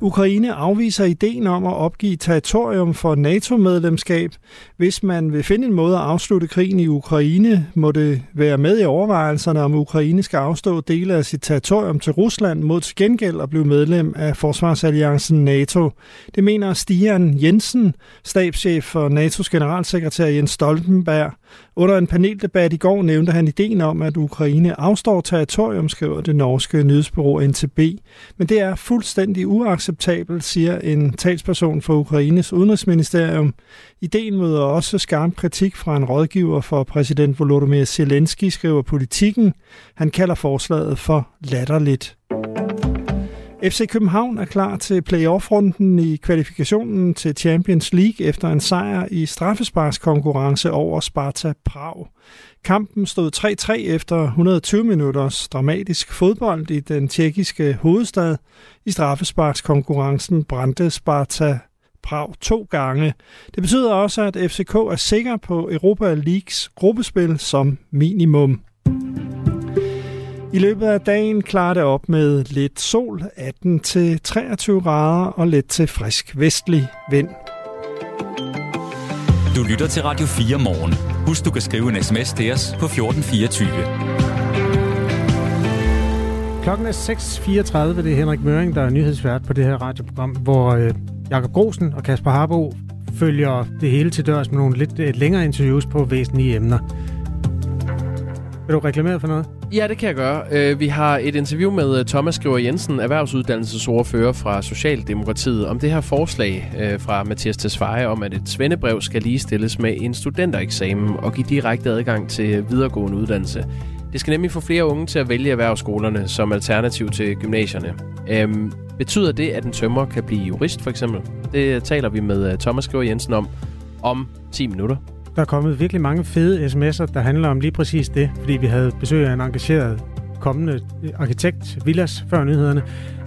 Ukraine afviser ideen om at opgive territorium for NATO-medlemskab. Hvis man vil finde en måde at afslutte krigen i Ukraine, må det være med i overvejelserne, om Ukraine skal afstå dele af sit territorium til Rusland mod til gengæld at blive medlem af Forsvarsalliancen NATO. Det mener Stian Jensen, stabschef for NATO's generalsekretær Jens Stoltenberg. Under en paneldebat i går nævnte han ideen om, at Ukraine afstår territorium, skriver det norske nyhedsbureau NTB. Men det er fuldstændig uacceptabelt, siger en talsperson for Ukraines udenrigsministerium. Ideen møder også skarp kritik fra en rådgiver for præsident Volodymyr Zelensky, skriver politikken. Han kalder forslaget for latterligt. FC København er klar til playoff-runden i kvalifikationen til Champions League efter en sejr i straffesparkskonkurrence over Sparta Prag. Kampen stod 3-3 efter 120 minutters dramatisk fodbold i den tjekkiske hovedstad. I straffesparkskonkurrencen brændte Sparta Prag to gange. Det betyder også, at FCK er sikker på Europa Leagues gruppespil som minimum. I løbet af dagen klarer det op med lidt sol, 18-23 grader og lidt til frisk vestlig vind. Du lytter til Radio 4 morgen. Husk, du kan skrive en sms til os på 1424. Klokken er 6.34. Det er Henrik Møring, der er nyhedsvært på det her radioprogram, hvor øh, Jakob Grosen og Kasper Harbo følger det hele til dørs med nogle lidt længere interviews på væsentlige emner. Vil du reklamere for noget? Ja, det kan jeg gøre. Øh, vi har et interview med øh, Thomas Skriver Jensen, erhvervsuddannelsesordfører fra Socialdemokratiet, om det her forslag øh, fra Mathias Tesfaye om, at et svendebrev skal ligestilles med en studentereksamen og give direkte adgang til videregående uddannelse. Det skal nemlig få flere unge til at vælge erhvervsskolerne som alternativ til gymnasierne. Øhm, betyder det, at en tømrer kan blive jurist, for eksempel? Det taler vi med Thomas Skriver Jensen om om 10 minutter. Der er kommet virkelig mange fede sms'er, der handler om lige præcis det, fordi vi havde besøg af en engageret kommende arkitekt, Villas, før nyhederne.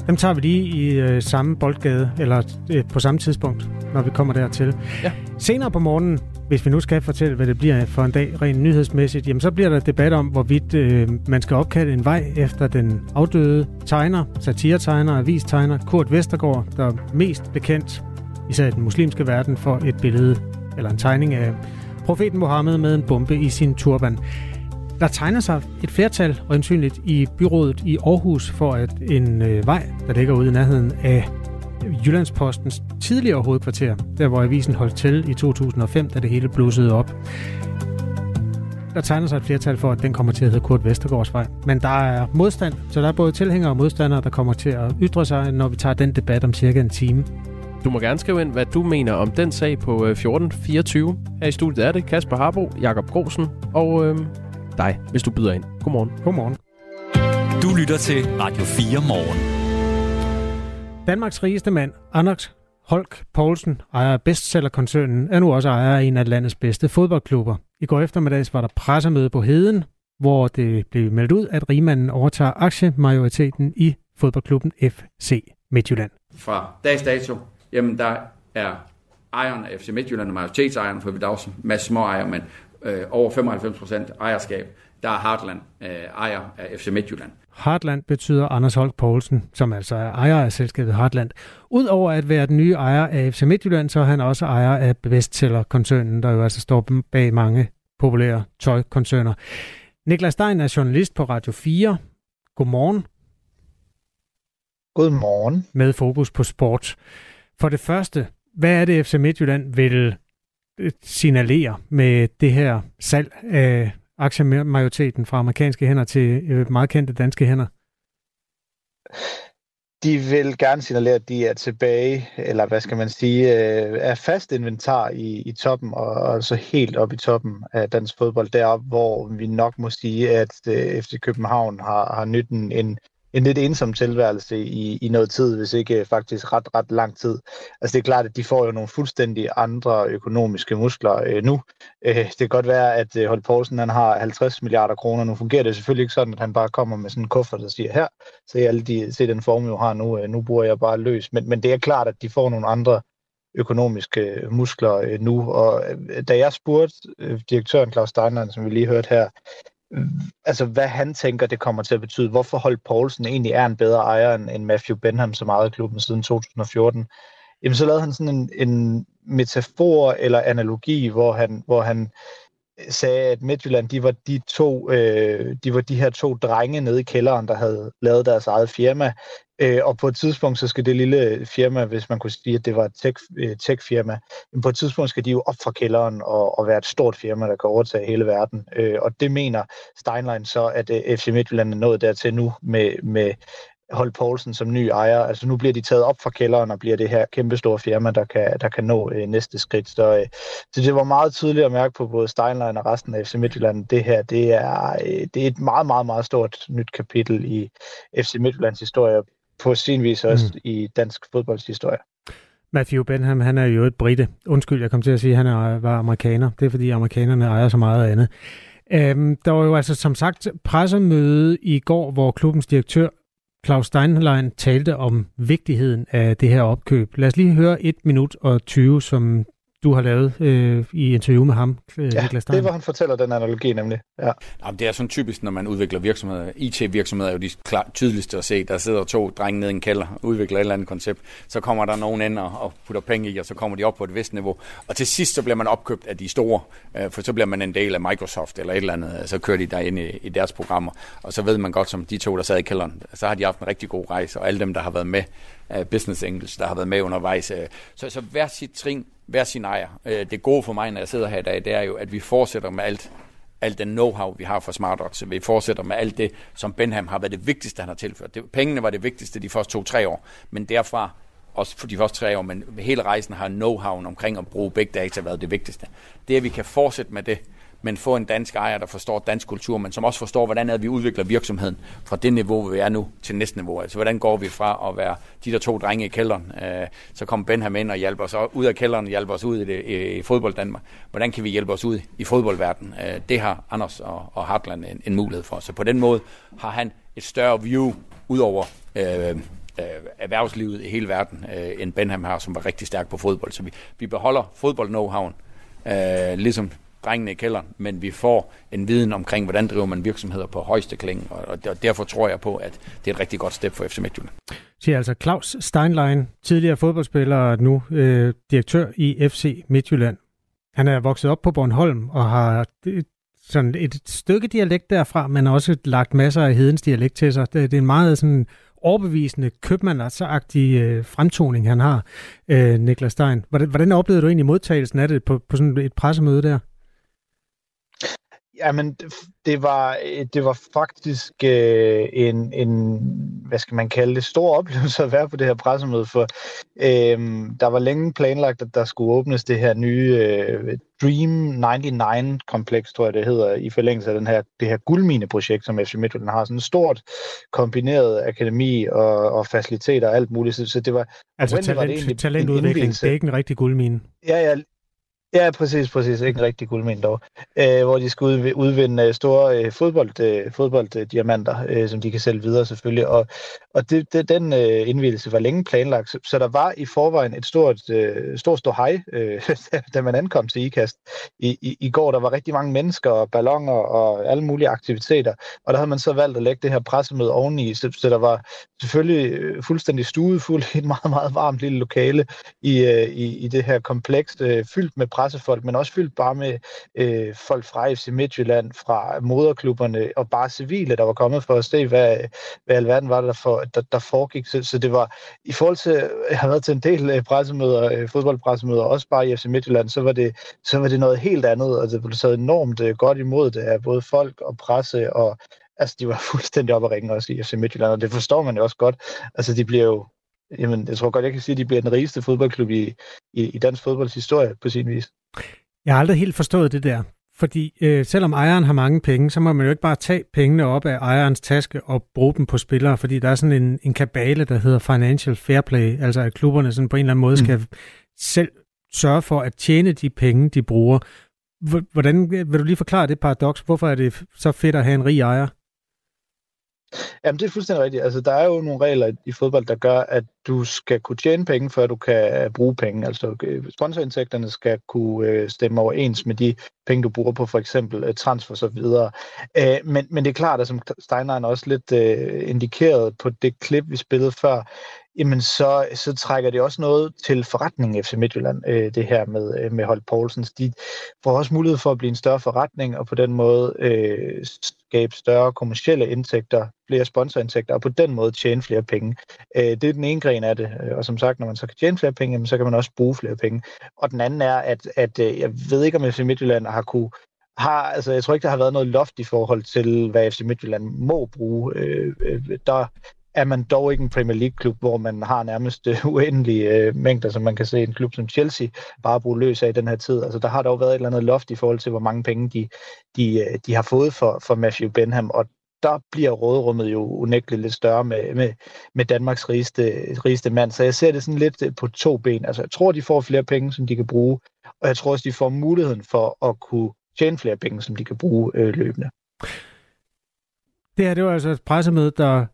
Dem tager vi lige i øh, samme boldgade, eller øh, på samme tidspunkt. når vi kommer dertil. Ja. Senere på morgenen, hvis vi nu skal fortælle, hvad det bliver for en dag rent nyhedsmæssigt, jamen så bliver der debat om, hvorvidt øh, man skal opkalde en vej efter den afdøde tegner, satiretegner, avistegner, Kurt Vestergaard, der er mest bekendt, især i den muslimske verden, for et billede eller en tegning af profeten Mohammed med en bombe i sin turban. Der tegner sig et flertal, øjensynligt i byrådet i Aarhus, for at en øh, vej, der ligger ude i nærheden af Jyllandspostens tidligere hovedkvarter, der hvor avisen holdt til i 2005, da det hele blussede op. Der tegner sig et flertal for, at den kommer til at hedde Kurt Vestergaardsvej. Men der er modstand, så der er både tilhængere og modstandere, der kommer til at ytre sig, når vi tager den debat om cirka en time. Du må gerne skrive ind, hvad du mener om den sag på 1424. Her i studiet er det Kasper Harbo, Jakob Grosen og øh, dig, hvis du byder ind. Godmorgen. Godmorgen. Du lytter til Radio 4 morgen. Danmarks rigeste mand, Anders Holk Poulsen, ejer af bestsellerkoncernen, er nu også ejer af en af landets bedste fodboldklubber. I går eftermiddags var der pressemøde på Heden, hvor det blev meldt ud, at rigmanden overtager aktiemajoriteten i fodboldklubben FC Midtjylland. Fra dags dato, jamen der er ejeren af FC Midtjylland og majoritetsejeren, for vi der også en masse små ejere, men øh, over 95% ejerskab, der er Hartland øh, ejer af FC Midtjylland. Hartland betyder Anders Holk Poulsen, som altså er ejer af selskabet Hartland. Udover at være den nye ejer af FC Midtjylland, så er han også ejer af Bestseller-koncernen, der jo altså står bag mange populære tøjkoncerner. Niklas Stein er journalist på Radio 4. Godmorgen. Godmorgen. Med fokus på sport. For det første, hvad er det FC Midtjylland vil øh, signalere med det her salg af aktiemajoriteten fra amerikanske hænder til øh, meget kendte danske hænder? De vil gerne signalere, at de er tilbage, eller hvad skal man sige, øh, er fast inventar i, i toppen, og altså helt op i toppen af dansk fodbold, der hvor vi nok må sige, at FC København har, har nytten en, en lidt ensom tilværelse i, i noget tid, hvis ikke øh, faktisk ret, ret lang tid. Altså det er klart, at de får jo nogle fuldstændig andre økonomiske muskler øh, nu. Øh, det kan godt være, at øh, Holt Poulsen han har 50 milliarder kroner. Nu fungerer det selvfølgelig ikke sådan, at han bare kommer med sådan en kuffert, og siger, her, se, alle de, se den formue, jeg har nu, øh, nu bruger jeg bare løs. Men, men det er klart, at de får nogle andre økonomiske øh, muskler øh, nu. Og øh, da jeg spurgte øh, direktøren Claus Steinlein, som vi lige hørte her, altså hvad han tænker, det kommer til at betyde. Hvorfor Holt Poulsen egentlig er en bedre ejer end Matthew Benham, som ejede klubben siden 2014. Jamen så lavede han sådan en, en metafor eller analogi, hvor han, hvor han sagde, at Midtjylland, de var de to, øh, de var de her to drenge nede i kælderen, der havde lavet deres eget firma, øh, og på et tidspunkt, så skal det lille firma, hvis man kunne sige, at det var et tech, øh, tech-firma, men på et tidspunkt skal de jo op fra kælderen og, og være et stort firma, der kan overtage hele verden, øh, og det mener Steinlein så, at øh, FC Midtjylland er nået dertil nu med, med Holt Poulsen som ny ejer. Altså nu bliver de taget op fra kælderen og bliver det her kæmpestore firma, der kan, der kan nå øh, næste skridt. Så, øh, så det var meget tydeligt at mærke på både Steinlein og resten af FC Midtjylland. Det her, det er, øh, det er et meget, meget, meget stort nyt kapitel i FC Midtjyllands historie. På sin vis også mm. i dansk fodbolds historie. Matthew Benham, han er jo et brite. Undskyld, jeg kom til at sige, at han er, var amerikaner. Det er fordi amerikanerne ejer så meget andet. Øhm, der var jo altså som sagt pressemøde i går, hvor klubbens direktør Claus Steinlein talte om vigtigheden af det her opkøb. Lad os lige høre 1 minut og 20, som du har lavet øh, i interview med ham, øh, ja, Niklas Stein. det var han fortæller den analogi nemlig. Ja. Jamen, det er sådan typisk, når man udvikler virksomheder. IT-virksomheder er jo de klar, tydeligste at se. Der sidder to drenge nede i en kælder og udvikler et eller andet koncept. Så kommer der nogen ind og putter penge i, og så kommer de op på et vist niveau. Og til sidst så bliver man opkøbt af de store, øh, for så bliver man en del af Microsoft eller et eller andet. Så kører de ind i, i deres programmer. Og så ved man godt, som de to, der sad i kælderen, så har de haft en rigtig god rejse. Og alle dem, der har været med, business English, der har været med undervejs. Så, så hver sit trin hver sin ejer. Øh, det gode for mig, når jeg sidder her i dag, det er jo, at vi fortsætter med alt, alt den know-how, vi har for SmartOx. Vi fortsætter med alt det, som Benham har været det vigtigste, han har tilført. Det, pengene var det vigtigste de første to-tre år, men derfra også for de første tre år, men hele rejsen har know-howen omkring at bruge big data været det vigtigste. Det, at vi kan fortsætte med det, men få en dansk ejer, der forstår dansk kultur, men som også forstår, hvordan er, vi udvikler virksomheden fra det niveau, vi er nu, til næste niveau. Altså, hvordan går vi fra at være de der to drenge i kælderen, øh, så kom Benham ind og hjælper os ud af kælderen, hjælper os ud i, det, i, i fodbold Danmark. Hvordan kan vi hjælpe os ud i fodboldverdenen? Øh, det har Anders og, og Hartland en, en mulighed for. Så på den måde har han et større view ud over øh, øh, erhvervslivet i hele verden, øh, end Benham har, som var rigtig stærk på fodbold. Så vi, vi beholder fodbold know øh, ligesom drengene i kælderen, men vi får en viden omkring, hvordan driver man virksomheder på højeste klinge, og, og derfor tror jeg på, at det er et rigtig godt step for FC Midtjylland. Siger altså Claus Steinlein, tidligere fodboldspiller og nu øh, direktør i FC Midtjylland. Han er vokset op på Bornholm og har øh, sådan et stykke dialekt derfra, men også lagt masser af hedens dialekt til sig. Det, det er en meget sådan overbevisende købmandsagtig øh, fremtoning, han har, øh, Niklas Stein. Hvordan, hvordan oplevede du egentlig modtagelsen af det på, på sådan et pressemøde der? Jamen, det var, det var faktisk øh, en, en, hvad skal man kalde det, stor oplevelse at være på det her pressemøde, for øh, der var længe planlagt, at der skulle åbnes det her nye øh, Dream 99-kompleks, tror jeg det hedder, i forlængelse af den her, det her guldmine-projekt, som FC Midtjylland har. Sådan et stort kombineret akademi og, og faciliteter og alt muligt. Så, så det var... Altså talent, var det egentlig talentudvikling, det er ikke en rigtig guldmine. Ja, ja, Ja, præcis, præcis. Ikke en rigtig guldmine dog. Øh, hvor de skal udvinde øh, store øh, fodbold, øh, fodbolddiamanter, øh, som de kan sælge videre selvfølgelig. Og, og det, det, den øh, indvielse var længe planlagt, så, så der var i forvejen et stort, øh, stort stå hej, øh, da man ankom til IKAST. I, i, I går der var rigtig mange mennesker og ballonger og alle mulige aktiviteter, og der havde man så valgt at lægge det her pressemøde oveni, så, så der var selvfølgelig øh, fuldstændig stuefuld i et meget, meget varmt lille lokale i, øh, i, i det her kompleks, øh, fyldt med pressefolk, men også fyldt bare med øh, folk fra FC Midtjylland, fra moderklubberne og bare civile, der var kommet for at se, hvad, hvad alverden var der, for, der, der foregik. Så, så det var, i forhold til, jeg har været til en del øh, pressemøder, øh, fodboldpressemøder, også bare i FC Midtjylland, så var det, så var det noget helt andet, og det blev taget enormt øh, godt imod det af både folk og presse, og altså, de var fuldstændig op at ringe også i FC Midtjylland, og det forstår man jo også godt. Altså, de bliver jo Jamen, jeg tror godt, jeg kan sige, at de bliver den rigeste fodboldklub i, i, i dansk fodbolds historie på sin vis. Jeg har aldrig helt forstået det der. Fordi øh, selvom ejeren har mange penge, så må man jo ikke bare tage pengene op af ejerens taske og bruge dem på spillere, fordi der er sådan en, en kabale, der hedder Financial Fair Play, altså at klubberne sådan på en eller anden måde mm. skal selv sørge for at tjene de penge, de bruger. Hvordan vil du lige forklare det paradoks? Hvorfor er det så fedt at have en rig ejer? Jamen, det er fuldstændig rigtigt. Altså, der er jo nogle regler i fodbold, der gør, at du skal kunne tjene penge, før du kan øh, bruge penge. Altså, øh, sponsorindtægterne skal kunne øh, stemme overens med de penge, du bruger på for eksempel øh, transfer og så videre. Øh, men, men det er klart, at som Steinlein også lidt indikeret på det klip, vi spillede før, jamen så, så trækker det også noget til forretningen FC Midtjylland, øh, det her med, øh, med Holt Poulsens. De får også mulighed for at blive en større forretning, og på den måde øh, skabe større kommersielle indtægter, flere sponsorindtægter, og på den måde tjene flere penge. Øh, det er den ene gren af det, øh, og som sagt, når man så kan tjene flere penge, jamen, så kan man også bruge flere penge. Og den anden er, at, at øh, jeg ved ikke, om FC Midtjylland har kunne har, altså, jeg tror ikke, der har været noget loft i forhold til, hvad FC Midtjylland må bruge. Øh, øh, der er man dog ikke en Premier League-klub, hvor man har nærmest øh, uendelige øh, mængder, som man kan se en klub som Chelsea bare bruge løs af i den her tid. Altså, der har dog været et eller andet loft i forhold til, hvor mange penge de, de, øh, de har fået for, for Matthew Benham, og der bliver råderummet jo unægteligt lidt større med, med, med Danmarks rigeste, rigeste mand. Så jeg ser det sådan lidt øh, på to ben. Altså, jeg tror, de får flere penge, som de kan bruge, og jeg tror også, de får muligheden for at kunne tjene flere penge, som de kan bruge øh, løbende. Det her, det var altså et pressemøde, der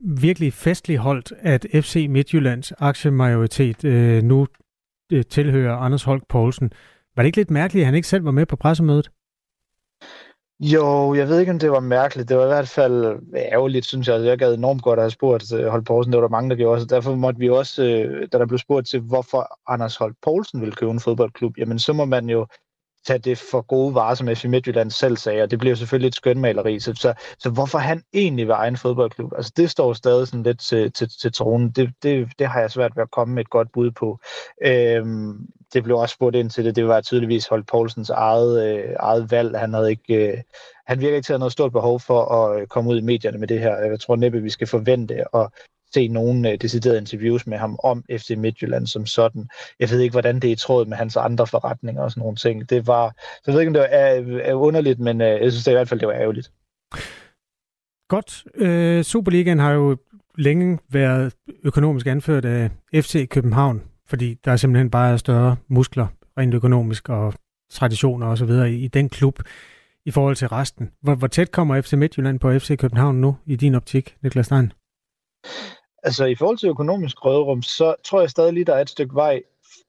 virkelig festligt holdt, at FC Midtjyllands aktiemajoritet øh, nu øh, tilhører Anders Holk Poulsen. Var det ikke lidt mærkeligt, at han ikke selv var med på pressemødet? Jo, jeg ved ikke, om det var mærkeligt. Det var i hvert fald øh, ærgerligt, synes jeg. Jeg gad enormt godt at have spurgt øh, Holt Poulsen. Det var der mange, der gjorde også. Derfor måtte vi også, øh, da der blev spurgt til, hvorfor Anders Holt Poulsen ville købe en fodboldklub, jamen så må man jo tage det for gode varer, som FC Midtjylland selv sagde, og det bliver selvfølgelig et skønmaleri. Så, så, så hvorfor han egentlig vil egen fodboldklub, altså det står stadig sådan lidt til, til, til tronen. Det, det, det har jeg svært ved at komme med et godt bud på. Øhm, det blev også spurgt ind til det. Det var tydeligvis Holt Poulsens eget, øh, eget valg. Han havde ikke... Øh, han virker ikke til at have noget stort behov for at øh, komme ud i medierne med det her. Jeg tror næppe, vi skal forvente at se nogle øh, deciderede interviews med ham om FC Midtjylland som sådan. Jeg ved ikke, hvordan det er i tråd med hans andre forretninger og sådan nogle ting. Det var, så jeg ved ikke, om det var, er, er underligt, men øh, jeg synes det i hvert fald, det var ærgerligt. Godt. Øh, Superligaen har jo længe været økonomisk anført af FC København, fordi der er simpelthen bare større muskler rent økonomisk og traditioner og så videre i, i den klub i forhold til resten. Hvor, hvor tæt kommer FC Midtjylland på FC København nu i din optik, Niklas Stein? Altså i forhold til økonomisk rødrum, så tror jeg stadig lige, der er et stykke vej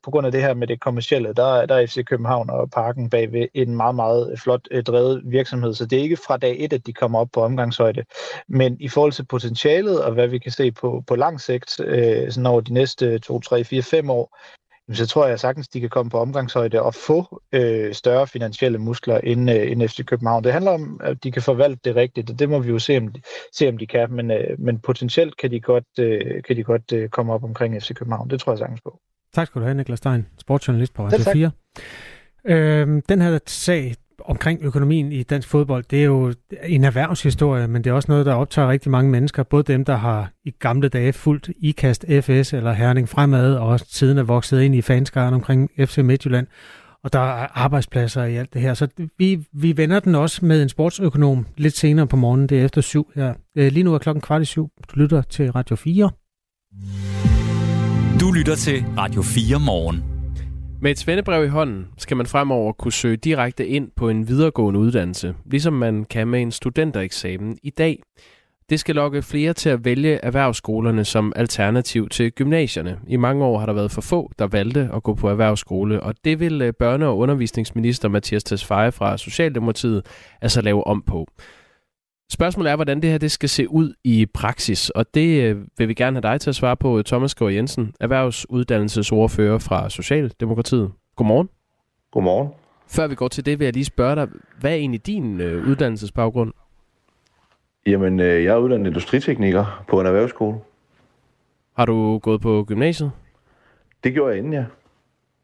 på grund af det her med det kommercielle, der, der er FC København og Parken bagved en meget, meget flot øh, drevet virksomhed. Så det er ikke fra dag et, at de kommer op på omgangshøjde. Men i forhold til potentialet og hvad vi kan se på, på lang sigt, øh, sådan over de næste 2, 3, 4, 5 år, så tror jeg sagtens, de kan komme på omgangshøjde og få øh, større finansielle muskler end, øh, end FC København. Det handler om, at de kan forvalte det rigtigt, og det må vi jo se, om de, se, om de kan. Men, øh, men potentielt kan de godt, øh, kan de godt øh, komme op omkring FC København. Det tror jeg sagtens på. Tak skal du have, Niklas Stein, sportsjournalist på Radio 4. Øhm, den her sag omkring økonomien i dansk fodbold, det er jo en erhvervshistorie, men det er også noget, der optager rigtig mange mennesker. Både dem, der har i gamle dage fuldt IKAST FS eller Herning Fremad, og også siden er vokset ind i fanskaren omkring FC Midtjylland. Og der er arbejdspladser i alt det her. Så vi, vi vender den også med en sportsøkonom lidt senere på morgenen. Det er efter syv her. Øh, lige nu er klokken kvart i syv. Du lytter til Radio 4. Du lytter til Radio 4 morgen. Med et svendebrev i hånden skal man fremover kunne søge direkte ind på en videregående uddannelse, ligesom man kan med en studentereksamen i dag. Det skal lokke flere til at vælge erhvervsskolerne som alternativ til gymnasierne. I mange år har der været for få, der valgte at gå på erhvervsskole, og det vil øh, børne- og undervisningsminister Mathias Tesfaye fra Socialdemokratiet altså lave om på. Spørgsmålet er, hvordan det her det skal se ud i praksis, og det øh, vil vi gerne have dig til at svare på, Thomas Gård Jensen, erhvervsuddannelsesordfører fra Socialdemokratiet. Godmorgen. Godmorgen. Før vi går til det, vil jeg lige spørge dig, hvad er egentlig din øh, uddannelsesbaggrund? Jamen, øh, jeg er uddannet industritekniker på en erhvervsskole. Har du gået på gymnasiet? Det gjorde jeg inden, ja.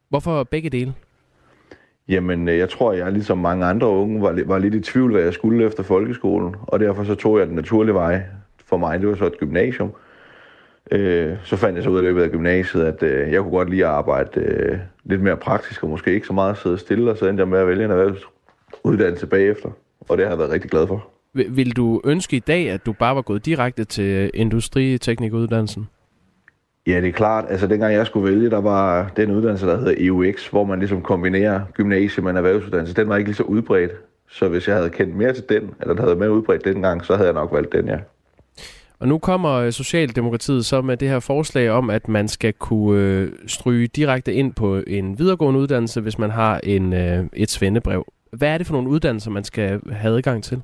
Hvorfor begge dele? Jamen, øh, jeg tror, jeg ligesom mange andre unge var, var lidt i tvivl, hvad jeg skulle efter folkeskolen, og derfor så tog jeg den naturlige vej. For mig, det var så et gymnasium. Øh, så fandt jeg så ud af løbet af gymnasiet, at øh, jeg kunne godt lide at arbejde øh, lidt mere praktisk, og måske ikke så meget sidde stille, og så endte jeg med at vælge en erhvervsuddannelse bagefter, og det har jeg været rigtig glad for. Vil du ønske i dag, at du bare var gået direkte til industriteknikuddannelsen? Ja, det er klart. Altså, dengang jeg skulle vælge, der var den uddannelse, der hedder EUX, hvor man ligesom kombinerer gymnasie med en erhvervsuddannelse. Den var ikke lige så udbredt. Så hvis jeg havde kendt mere til den, eller den havde mere udbredt dengang, så havde jeg nok valgt den, ja. Og nu kommer øh, Socialdemokratiet så med det her forslag om, at man skal kunne øh, stryge direkte ind på en videregående uddannelse, hvis man har en, øh, et svendebrev. Hvad er det for nogle uddannelser, man skal have adgang til?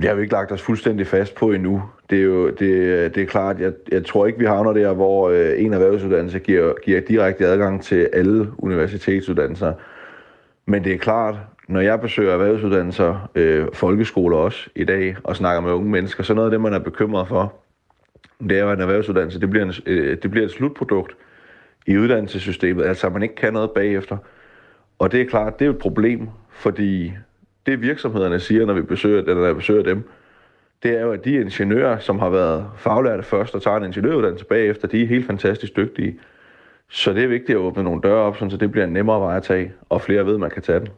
Det har vi ikke lagt os fuldstændig fast på endnu. Det er jo det, det er klart, jeg, jeg tror ikke, vi havner der, hvor øh, en erhvervsuddannelse giver, giver direkte adgang til alle universitetsuddannelser. Men det er klart, når jeg besøger erhvervsuddannelser, øh, folkeskoler også i dag, og snakker med unge mennesker, så noget af det, man er bekymret for, det er jo, at en erhvervsuddannelse det bliver, en, øh, det bliver et slutprodukt i uddannelsessystemet, altså at man ikke kan noget bagefter. Og det er klart, det er jo et problem, fordi det virksomhederne siger, når vi besøger, eller når jeg besøger dem, det er jo, at de ingeniører, som har været faglærte først og tager en ingeniøruddannelse bagefter, de er helt fantastisk dygtige. Så det er vigtigt at åbne nogle døre op, så det bliver en nemmere vej at tage, og flere ved, at man kan tage den.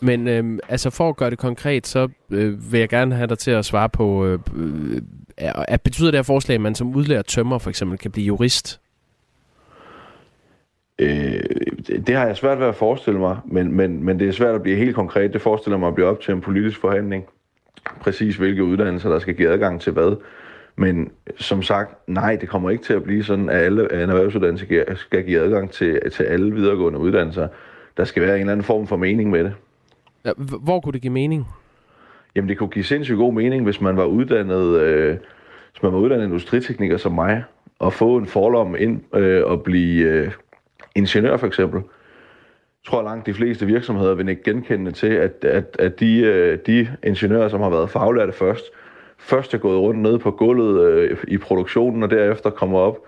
Men øh, altså for at gøre det konkret, så øh, vil jeg gerne have dig til at svare på, øh, øh, at betyder det her forslag, at man som udlærer tømmer for eksempel kan blive jurist? Øh, det har jeg svært ved at forestille mig, men, men, men det er svært at blive helt konkret. Det forestiller mig at blive op til en politisk forhandling. Præcis hvilke uddannelser, der skal give adgang til hvad. Men som sagt, nej, det kommer ikke til at blive sådan, at alle en erhvervsuddannelse skal give adgang til, til alle videregående uddannelser. Der skal være en eller anden form for mening med det. Ja, hvor kunne det give mening? Jamen, det kunne give sindssygt god mening, hvis man var uddannet, øh, hvis man var uddannet industritekniker som mig, og få en forlom ind øh, og blive øh, ingeniør for eksempel. Jeg tror langt de fleste virksomheder vil ikke genkende til, at, at, at de, øh, de ingeniører, som har været faglærte først, først er gået rundt nede på gulvet øh, i produktionen, og derefter kommer op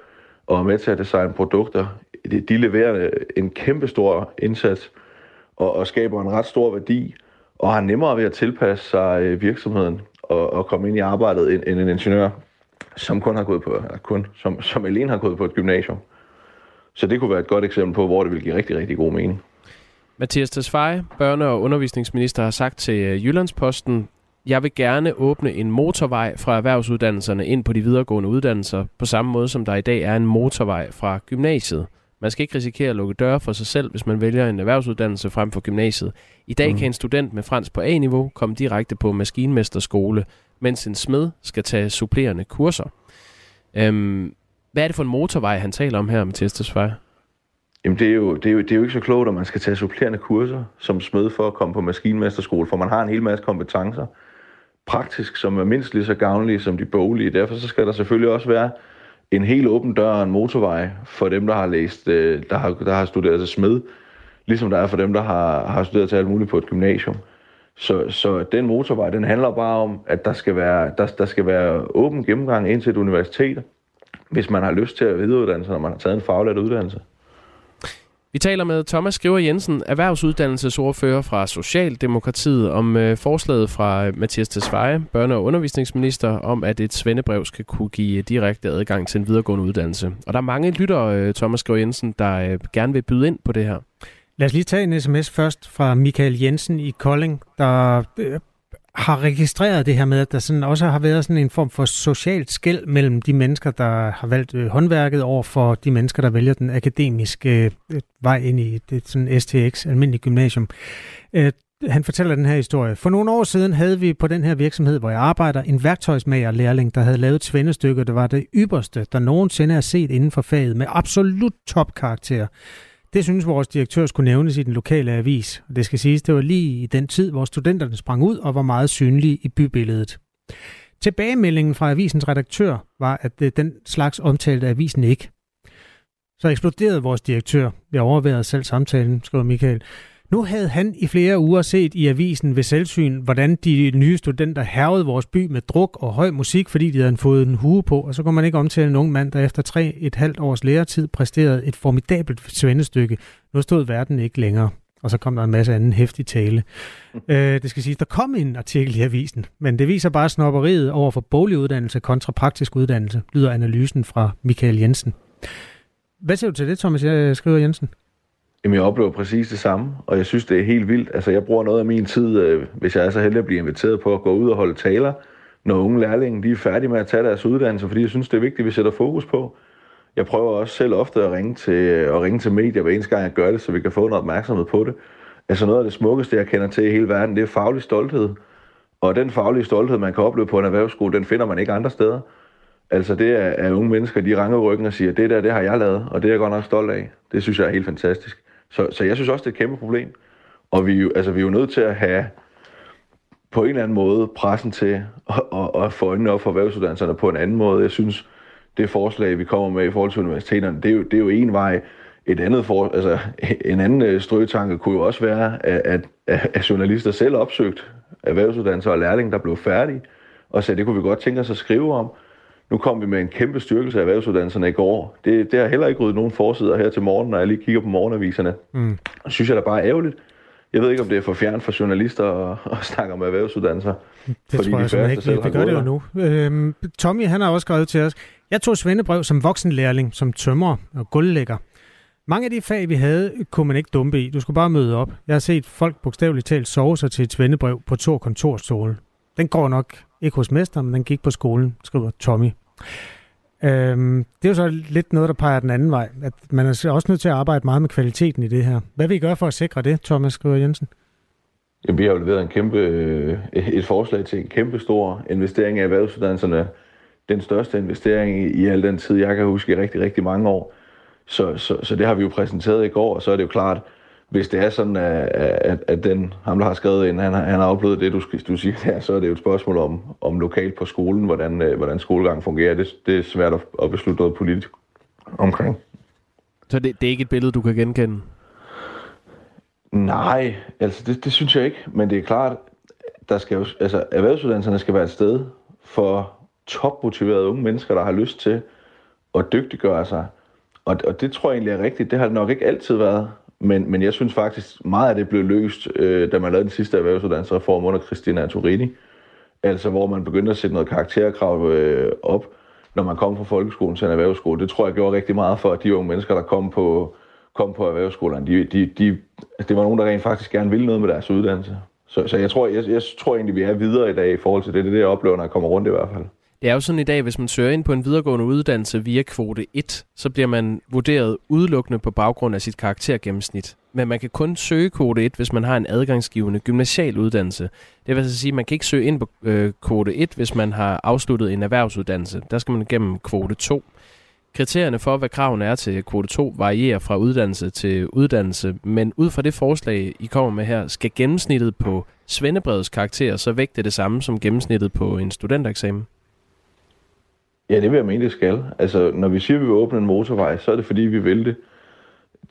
og er med til at designe produkter. De, de leverer øh, en kæmpe stor indsats og, og skaber en ret stor værdi, og har nemmere ved at tilpasse sig øh, virksomheden og, og komme ind i arbejdet end, end en ingeniør, som kun har gået på, kun, som, som alene har gået på et gymnasium. Så det kunne være et godt eksempel på, hvor det vil give rigtig, rigtig god mening. Mathias Tesfaye, børne- og undervisningsminister, har sagt til øh, Jyllandsposten, jeg vil gerne åbne en motorvej fra erhvervsuddannelserne ind på de videregående uddannelser, på samme måde som der i dag er en motorvej fra gymnasiet. Man skal ikke risikere at lukke døre for sig selv, hvis man vælger en erhvervsuddannelse frem for gymnasiet. I dag mm. kan en student med fransk på A-niveau komme direkte på maskinmesterskole, mens en smed skal tage supplerende kurser. Øhm, hvad er det for en motorvej, han taler om her, Mathias Tesfaye? Jamen, det er, jo, det, er jo, det er jo ikke så klogt, at man skal tage supplerende kurser som smed for at komme på maskinmesterskole, for man har en hel masse kompetencer, praktisk, som er mindst lige så gavnlige som de boglige. Derfor så skal der selvfølgelig også være en helt åben dør og en motorvej for dem, der har læst, øh, der har, der har studeret til smed, ligesom der er for dem, der har, har studeret til alt muligt på et gymnasium. Så, så den motorvej, den handler bare om, at der skal være, der, der skal være åben gennemgang ind til et universitet, hvis man har lyst til at videreuddanne sig, når man har taget en faglært uddannelse. Vi taler med Thomas Skriver Jensen, erhvervsuddannelsesordfører fra Socialdemokratiet, om øh, forslaget fra Mathias Tesfaye, børne- og undervisningsminister, om at et svendebrev skal kunne give direkte adgang til en videregående uddannelse. Og der er mange lyttere, øh, Thomas Skriver Jensen, der øh, gerne vil byde ind på det her. Lad os lige tage en sms først fra Michael Jensen i Kolding, der øh, har registreret det her med, at der sådan også har været sådan en form for socialt skæld mellem de mennesker, der har valgt øh, håndværket, over for de mennesker, der vælger den akademiske øh, vej ind i det sådan STX, almindelig gymnasium. Øh, han fortæller den her historie. For nogle år siden havde vi på den her virksomhed, hvor jeg arbejder, en værktøjsmager lærling, der havde lavet et svendestykke, der var det ypperste, der nogensinde er set inden for faget, med absolut topkarakter. Det synes vores direktør skulle nævnes i den lokale avis. Det skal siges, det var lige i den tid, hvor studenterne sprang ud og var meget synlige i bybilledet. Tilbagemeldingen fra avisens redaktør var, at øh, den slags omtalte avisen ikke. Så eksploderede vores direktør. Jeg overvejede selv samtalen, skriver Michael. Nu havde han i flere uger set i avisen ved selvsyn, hvordan de nye studenter hervede vores by med druk og høj musik, fordi de havde fået en hue på, og så kunne man ikke omtale en ung mand, der efter tre et halvt års læretid præsterede et formidabelt svendestykke. Nu stod verden ikke længere, og så kom der en masse anden hæftig tale. øh, det skal sige, der kom en artikel i avisen, men det viser bare snopperiet over for boglig uddannelse kontra praktisk uddannelse, lyder analysen fra Michael Jensen. Hvad siger du til det, Thomas, jeg skriver Jensen? Jamen, jeg oplever præcis det samme, og jeg synes, det er helt vildt. Altså, jeg bruger noget af min tid, øh, hvis jeg er så heldig at blive inviteret på at gå ud og holde taler, når unge lærlinge de er færdige med at tage deres uddannelse, fordi jeg synes, det er vigtigt, at vi sætter fokus på. Jeg prøver også selv ofte at ringe til, øh, at ringe til medier hver eneste gang, jeg gør det, så vi kan få noget opmærksomhed på det. Altså noget af det smukkeste, jeg kender til i hele verden, det er faglig stolthed. Og den faglige stolthed, man kan opleve på en erhvervsskole, den finder man ikke andre steder. Altså det er, at unge mennesker, de ranger ryggen og siger, det der, det har jeg lavet, og det er jeg godt nok stolt af. Det synes jeg er helt fantastisk. Så, så jeg synes også, det er et kæmpe problem. Og vi, altså, vi er jo nødt til at have på en eller anden måde pressen til at, at, at få øjnene op for erhvervsuddannelserne på en anden måde. Jeg synes, det forslag, vi kommer med i forhold til universiteterne, det er jo, det er jo en vej. Et andet for, altså, en anden øh, strøgetanke kunne jo også være, at, at, at journalister selv opsøgt erhvervsuddannelser og lærlinge, der blev færdige, og sagde, det kunne vi godt tænke os at skrive om. Nu kom vi med en kæmpe styrkelse af erhvervsuddannelserne i går. Det, det har heller ikke ryddet nogen forsider her til morgen, når jeg lige kigger på morgenaviserne. Mm. Det synes jeg da bare er ærgerligt. Jeg ved ikke, om det er for fjern for journalister at, at snakke om erhvervsuddannelser. Det fordi tror jeg de ikke. Vi, vi gør det jo nu. Øhm, Tommy, han har også skrevet til os. Jeg tog svendebrev som voksenlærling, som tømrer og gulvlægger. Mange af de fag, vi havde, kunne man ikke dumpe i. Du skulle bare møde op. Jeg har set folk bogstaveligt talt sove sig til et svendebrev på to kontorstole. Den går nok ikke hos mester, men den gik på skolen, skriver Tommy. Øhm, det er jo så lidt noget, der peger den anden vej. At man er også nødt til at arbejde meget med kvaliteten i det her. Hvad vil I gøre for at sikre det, Thomas skriver Jensen? Jamen, vi har jo leveret en kæmpe, øh, et forslag til en kæmpe stor investering i erhvervsuddannelserne. Den største investering i, i al den tid, jeg kan huske i rigtig, rigtig mange år. Så, så, så det har vi jo præsenteret i går, og så er det jo klart, hvis det er sådan, at, at, at den, ham, der har skrevet ind, han, han har oplevet det, du, du siger her, så er det jo et spørgsmål om, om lokalt på skolen, hvordan, øh, hvordan skolegang fungerer. Det, det er svært at, at beslutte noget politisk omkring. Så det, det er ikke et billede, du kan genkende? Nej, altså det, det synes jeg ikke. Men det er klart, der skal jo, altså erhvervsuddannelserne skal være et sted for topmotiverede unge mennesker, der har lyst til at dygtiggøre sig. Og, og det tror jeg egentlig er rigtigt. Det har det nok ikke altid været. Men, men jeg synes faktisk, meget af det blev løst, øh, da man lavede den sidste erhvervsuddannelsesreform under Christina Antorini. Altså, hvor man begyndte at sætte noget karakterkrav øh, op, når man kom fra folkeskolen til en erhvervsskole. Det tror jeg gjorde rigtig meget for, at de unge mennesker, der kom på, kom på erhvervsskolerne, de, de, de, altså, det var nogen, der rent faktisk gerne ville noget med deres uddannelse. Så, så jeg, tror, jeg, jeg tror egentlig, vi er videre i dag i forhold til det. Det er det, jeg oplever, når jeg kommer rundt i hvert fald. Det er jo sådan i dag, hvis man søger ind på en videregående uddannelse via kvote 1, så bliver man vurderet udelukkende på baggrund af sit karaktergennemsnit. Men man kan kun søge kvote 1, hvis man har en adgangsgivende gymnasial uddannelse. Det vil altså sige, at man kan ikke søge ind på øh, kvote 1, hvis man har afsluttet en erhvervsuddannelse. Der skal man gennem kvote 2. Kriterierne for, hvad kravene er til kvote 2, varierer fra uddannelse til uddannelse, men ud fra det forslag, I kommer med her, skal gennemsnittet på Svendebrevets karakter så vægte det samme som gennemsnittet på en studentereksamen? Ja, det vil jeg mene, det skal. Altså, når vi siger, at vi vil åbne en motorvej, så er det fordi, vi vil det.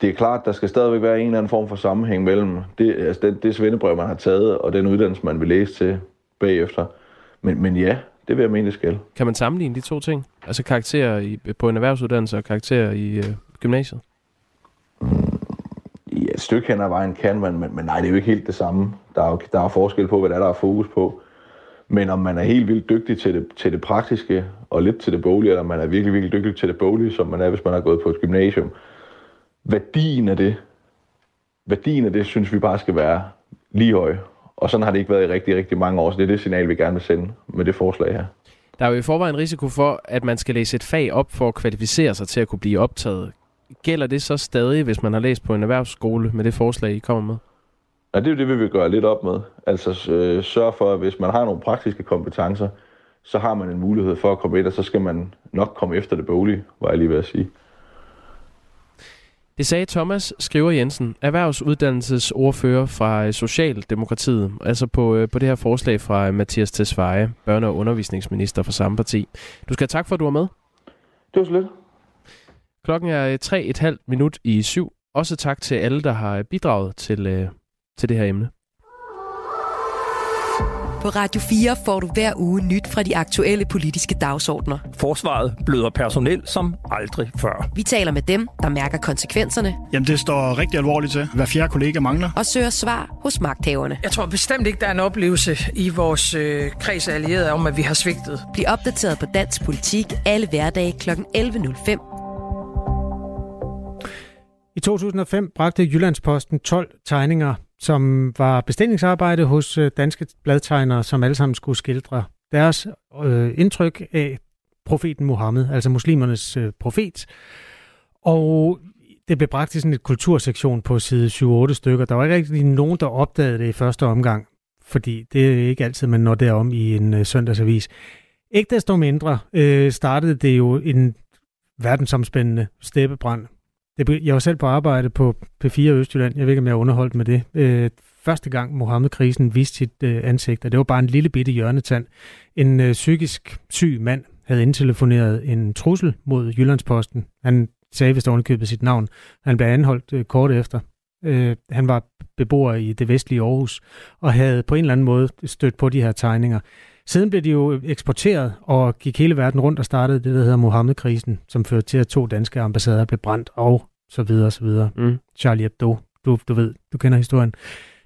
Det er klart, der skal stadigvæk være en eller anden form for sammenhæng mellem det, altså det, det svendebrev, man har taget, og den uddannelse, man vil læse til bagefter. Men, men ja, det vil jeg mene, det skal. Kan man sammenligne de to ting? Altså karakterer i, på en erhvervsuddannelse og karakterer i øh, gymnasiet? Ja, et stykke hen ad vejen kan man, men, men nej, det er jo ikke helt det samme. Der er jo der er forskel på, hvad der er, der er fokus på. Men om man er helt vildt dygtig til det, til det praktiske, og lidt til det boglige, eller om man er virkelig, virkelig dygtig til det boglige, som man er, hvis man har gået på et gymnasium, værdien af det, værdien af det, synes vi bare skal være lige høj. Og sådan har det ikke været i rigtig, rigtig mange år, så det er det signal, vi gerne vil sende med det forslag her. Der er jo i forvejen risiko for, at man skal læse et fag op for at kvalificere sig til at kunne blive optaget. Gælder det så stadig, hvis man har læst på en erhvervsskole med det forslag, I kommer med? Ja, det er jo det, vi vil gøre lidt op med. Altså øh, sørge for, at hvis man har nogle praktiske kompetencer, så har man en mulighed for at komme ind, og så skal man nok komme efter det boglige, var jeg lige ved at sige. Det sagde Thomas Skriver Jensen, erhvervsuddannelsesordfører fra Socialdemokratiet, altså på, øh, på det her forslag fra Mathias Tesfaye, børne- og undervisningsminister for samme parti. Du skal have tak for, at du var med. Det var så lidt. Klokken er 3,5 minut i syv. Også tak til alle, der har bidraget til, øh, til det her emne. På Radio 4 får du hver uge nyt fra de aktuelle politiske dagsordner. Forsvaret bløder personel som aldrig før. Vi taler med dem, der mærker konsekvenserne. Jamen, det står rigtig alvorligt til. Hver fjerde kollega mangler. Og søger svar hos magthaverne. Jeg tror bestemt ikke, der er en oplevelse i vores øh, kreds af allierede om, at vi har svigtet. Bliv opdateret på dansk politik alle hverdage kl. 11.05 i 2005 bragte Jyllandsposten 12 tegninger, som var bestillingsarbejde hos øh, danske bladtegnere, som alle sammen skulle skildre deres øh, indtryk af profeten Mohammed, altså muslimernes øh, profet. Og det blev bragt i sådan et kultursektion på side 7-8 stykker. Der var ikke rigtig nogen, der opdagede det i første omgang, fordi det er ikke altid, man når derom i en øh, søndagsavis. Ikke desto mindre øh, startede det jo en verdensomspændende steppebrand det, jeg var selv på arbejde på P4 Østjylland. Jeg ved ikke, om jeg er underholdt med det. Øh, første gang Mohammed-krisen viste sit øh, ansigt, og det var bare en lille bitte hjørnetand. En øh, psykisk syg mand havde indtelefoneret en trussel mod Jyllandsposten. Han sagde vist ovenikøbet sit navn. Han blev anholdt øh, kort efter. Øh, han var beboer i det vestlige Aarhus, og havde på en eller anden måde stødt på de her tegninger. Siden blev de jo eksporteret og gik hele verden rundt og startede det, der hedder Mohammed-krisen, som førte til, at to danske ambassader blev brændt og så videre, så videre. Mm. Charlie Hebdo, du, du ved, du kender historien.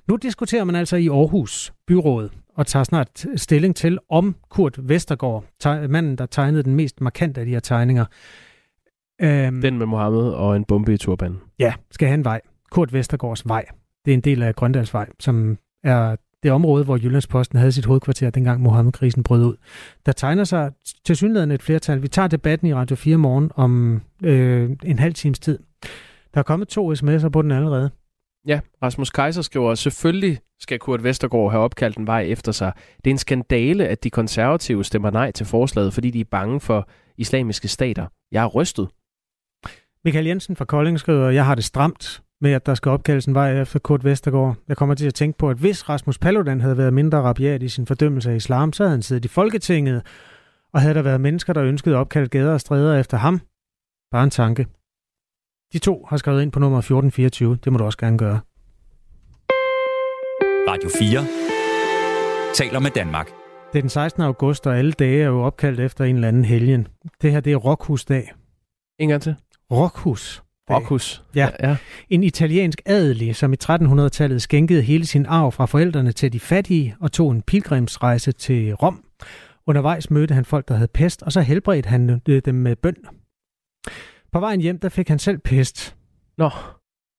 Nu diskuterer man altså i Aarhus byråd og tager snart stilling til, om Kurt Vestergaard, manden, der tegnede den mest markante af de her tegninger. Øhm, den med Mohammed og en bombe i turbanen. Ja, skal have en vej. Kurt Vestergaards vej. Det er en del af Grøndalsvej, som er det område, hvor Jyllandsposten havde sit hovedkvarter, dengang Mohammed-krisen brød ud. Der tegner sig til synligheden et flertal. Vi tager debatten i Radio 4 morgen om øh, en halv times tid. Der er kommet to sms'er på den allerede. Ja, Rasmus Kaiser skriver, selvfølgelig skal Kurt Vestergaard have opkaldt en vej efter sig. Det er en skandale, at de konservative stemmer nej til forslaget, fordi de er bange for islamiske stater. Jeg er rystet. Michael Jensen fra Kolding skriver, jeg har det stramt med, at der skal opkaldes en vej efter Kurt Vestergaard. Jeg kommer til at tænke på, at hvis Rasmus Paludan havde været mindre rabiat i sin fordømmelse af islam, så havde han siddet i Folketinget, og havde der været mennesker, der ønskede at opkalde gader og stræder efter ham. Bare en tanke. De to har skrevet ind på nummer 1424. Det må du også gerne gøre. Radio 4 taler med Danmark. Det er den 16. august, og alle dage er jo opkaldt efter en eller anden helgen. Det her, det er Rockhusdag. En gang til. Rockhus. Rockhus. Ja. ja. En italiensk adelig, som i 1300-tallet skænkede hele sin arv fra forældrene til de fattige og tog en pilgrimsrejse til Rom. Undervejs mødte han folk, der havde pest, og så helbredte han dem med bøn. På vejen hjem, der fik han selv pest. Nå.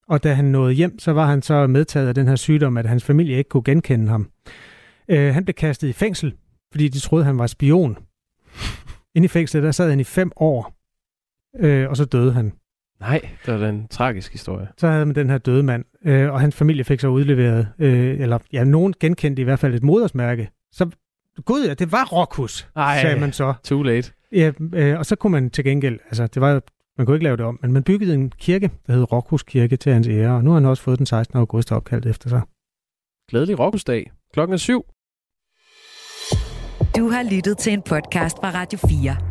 Og da han nåede hjem, så var han så medtaget af den her sygdom, at hans familie ikke kunne genkende ham. Øh, han blev kastet i fængsel, fordi de troede, han var spion. Inde i fængslet, der sad han i fem år, øh, og så døde han. Nej, det var en tragisk historie. Så havde man den her døde mand, øh, og hans familie fik så udleveret, øh, eller ja, nogen genkendte i hvert fald et modersmærke. Så, gud ja, det var Rokhus, Ej, sagde man så. Too late. Ja, øh, og så kunne man til gengæld, altså det var man kunne ikke lave det om, men man byggede en kirke, der hed Rokhus Kirke til hans ære, og nu har han også fået den 16. august opkaldt efter sig. Glædelig Rokhusdag. Klokken er syv. Du har lyttet til en podcast fra Radio 4.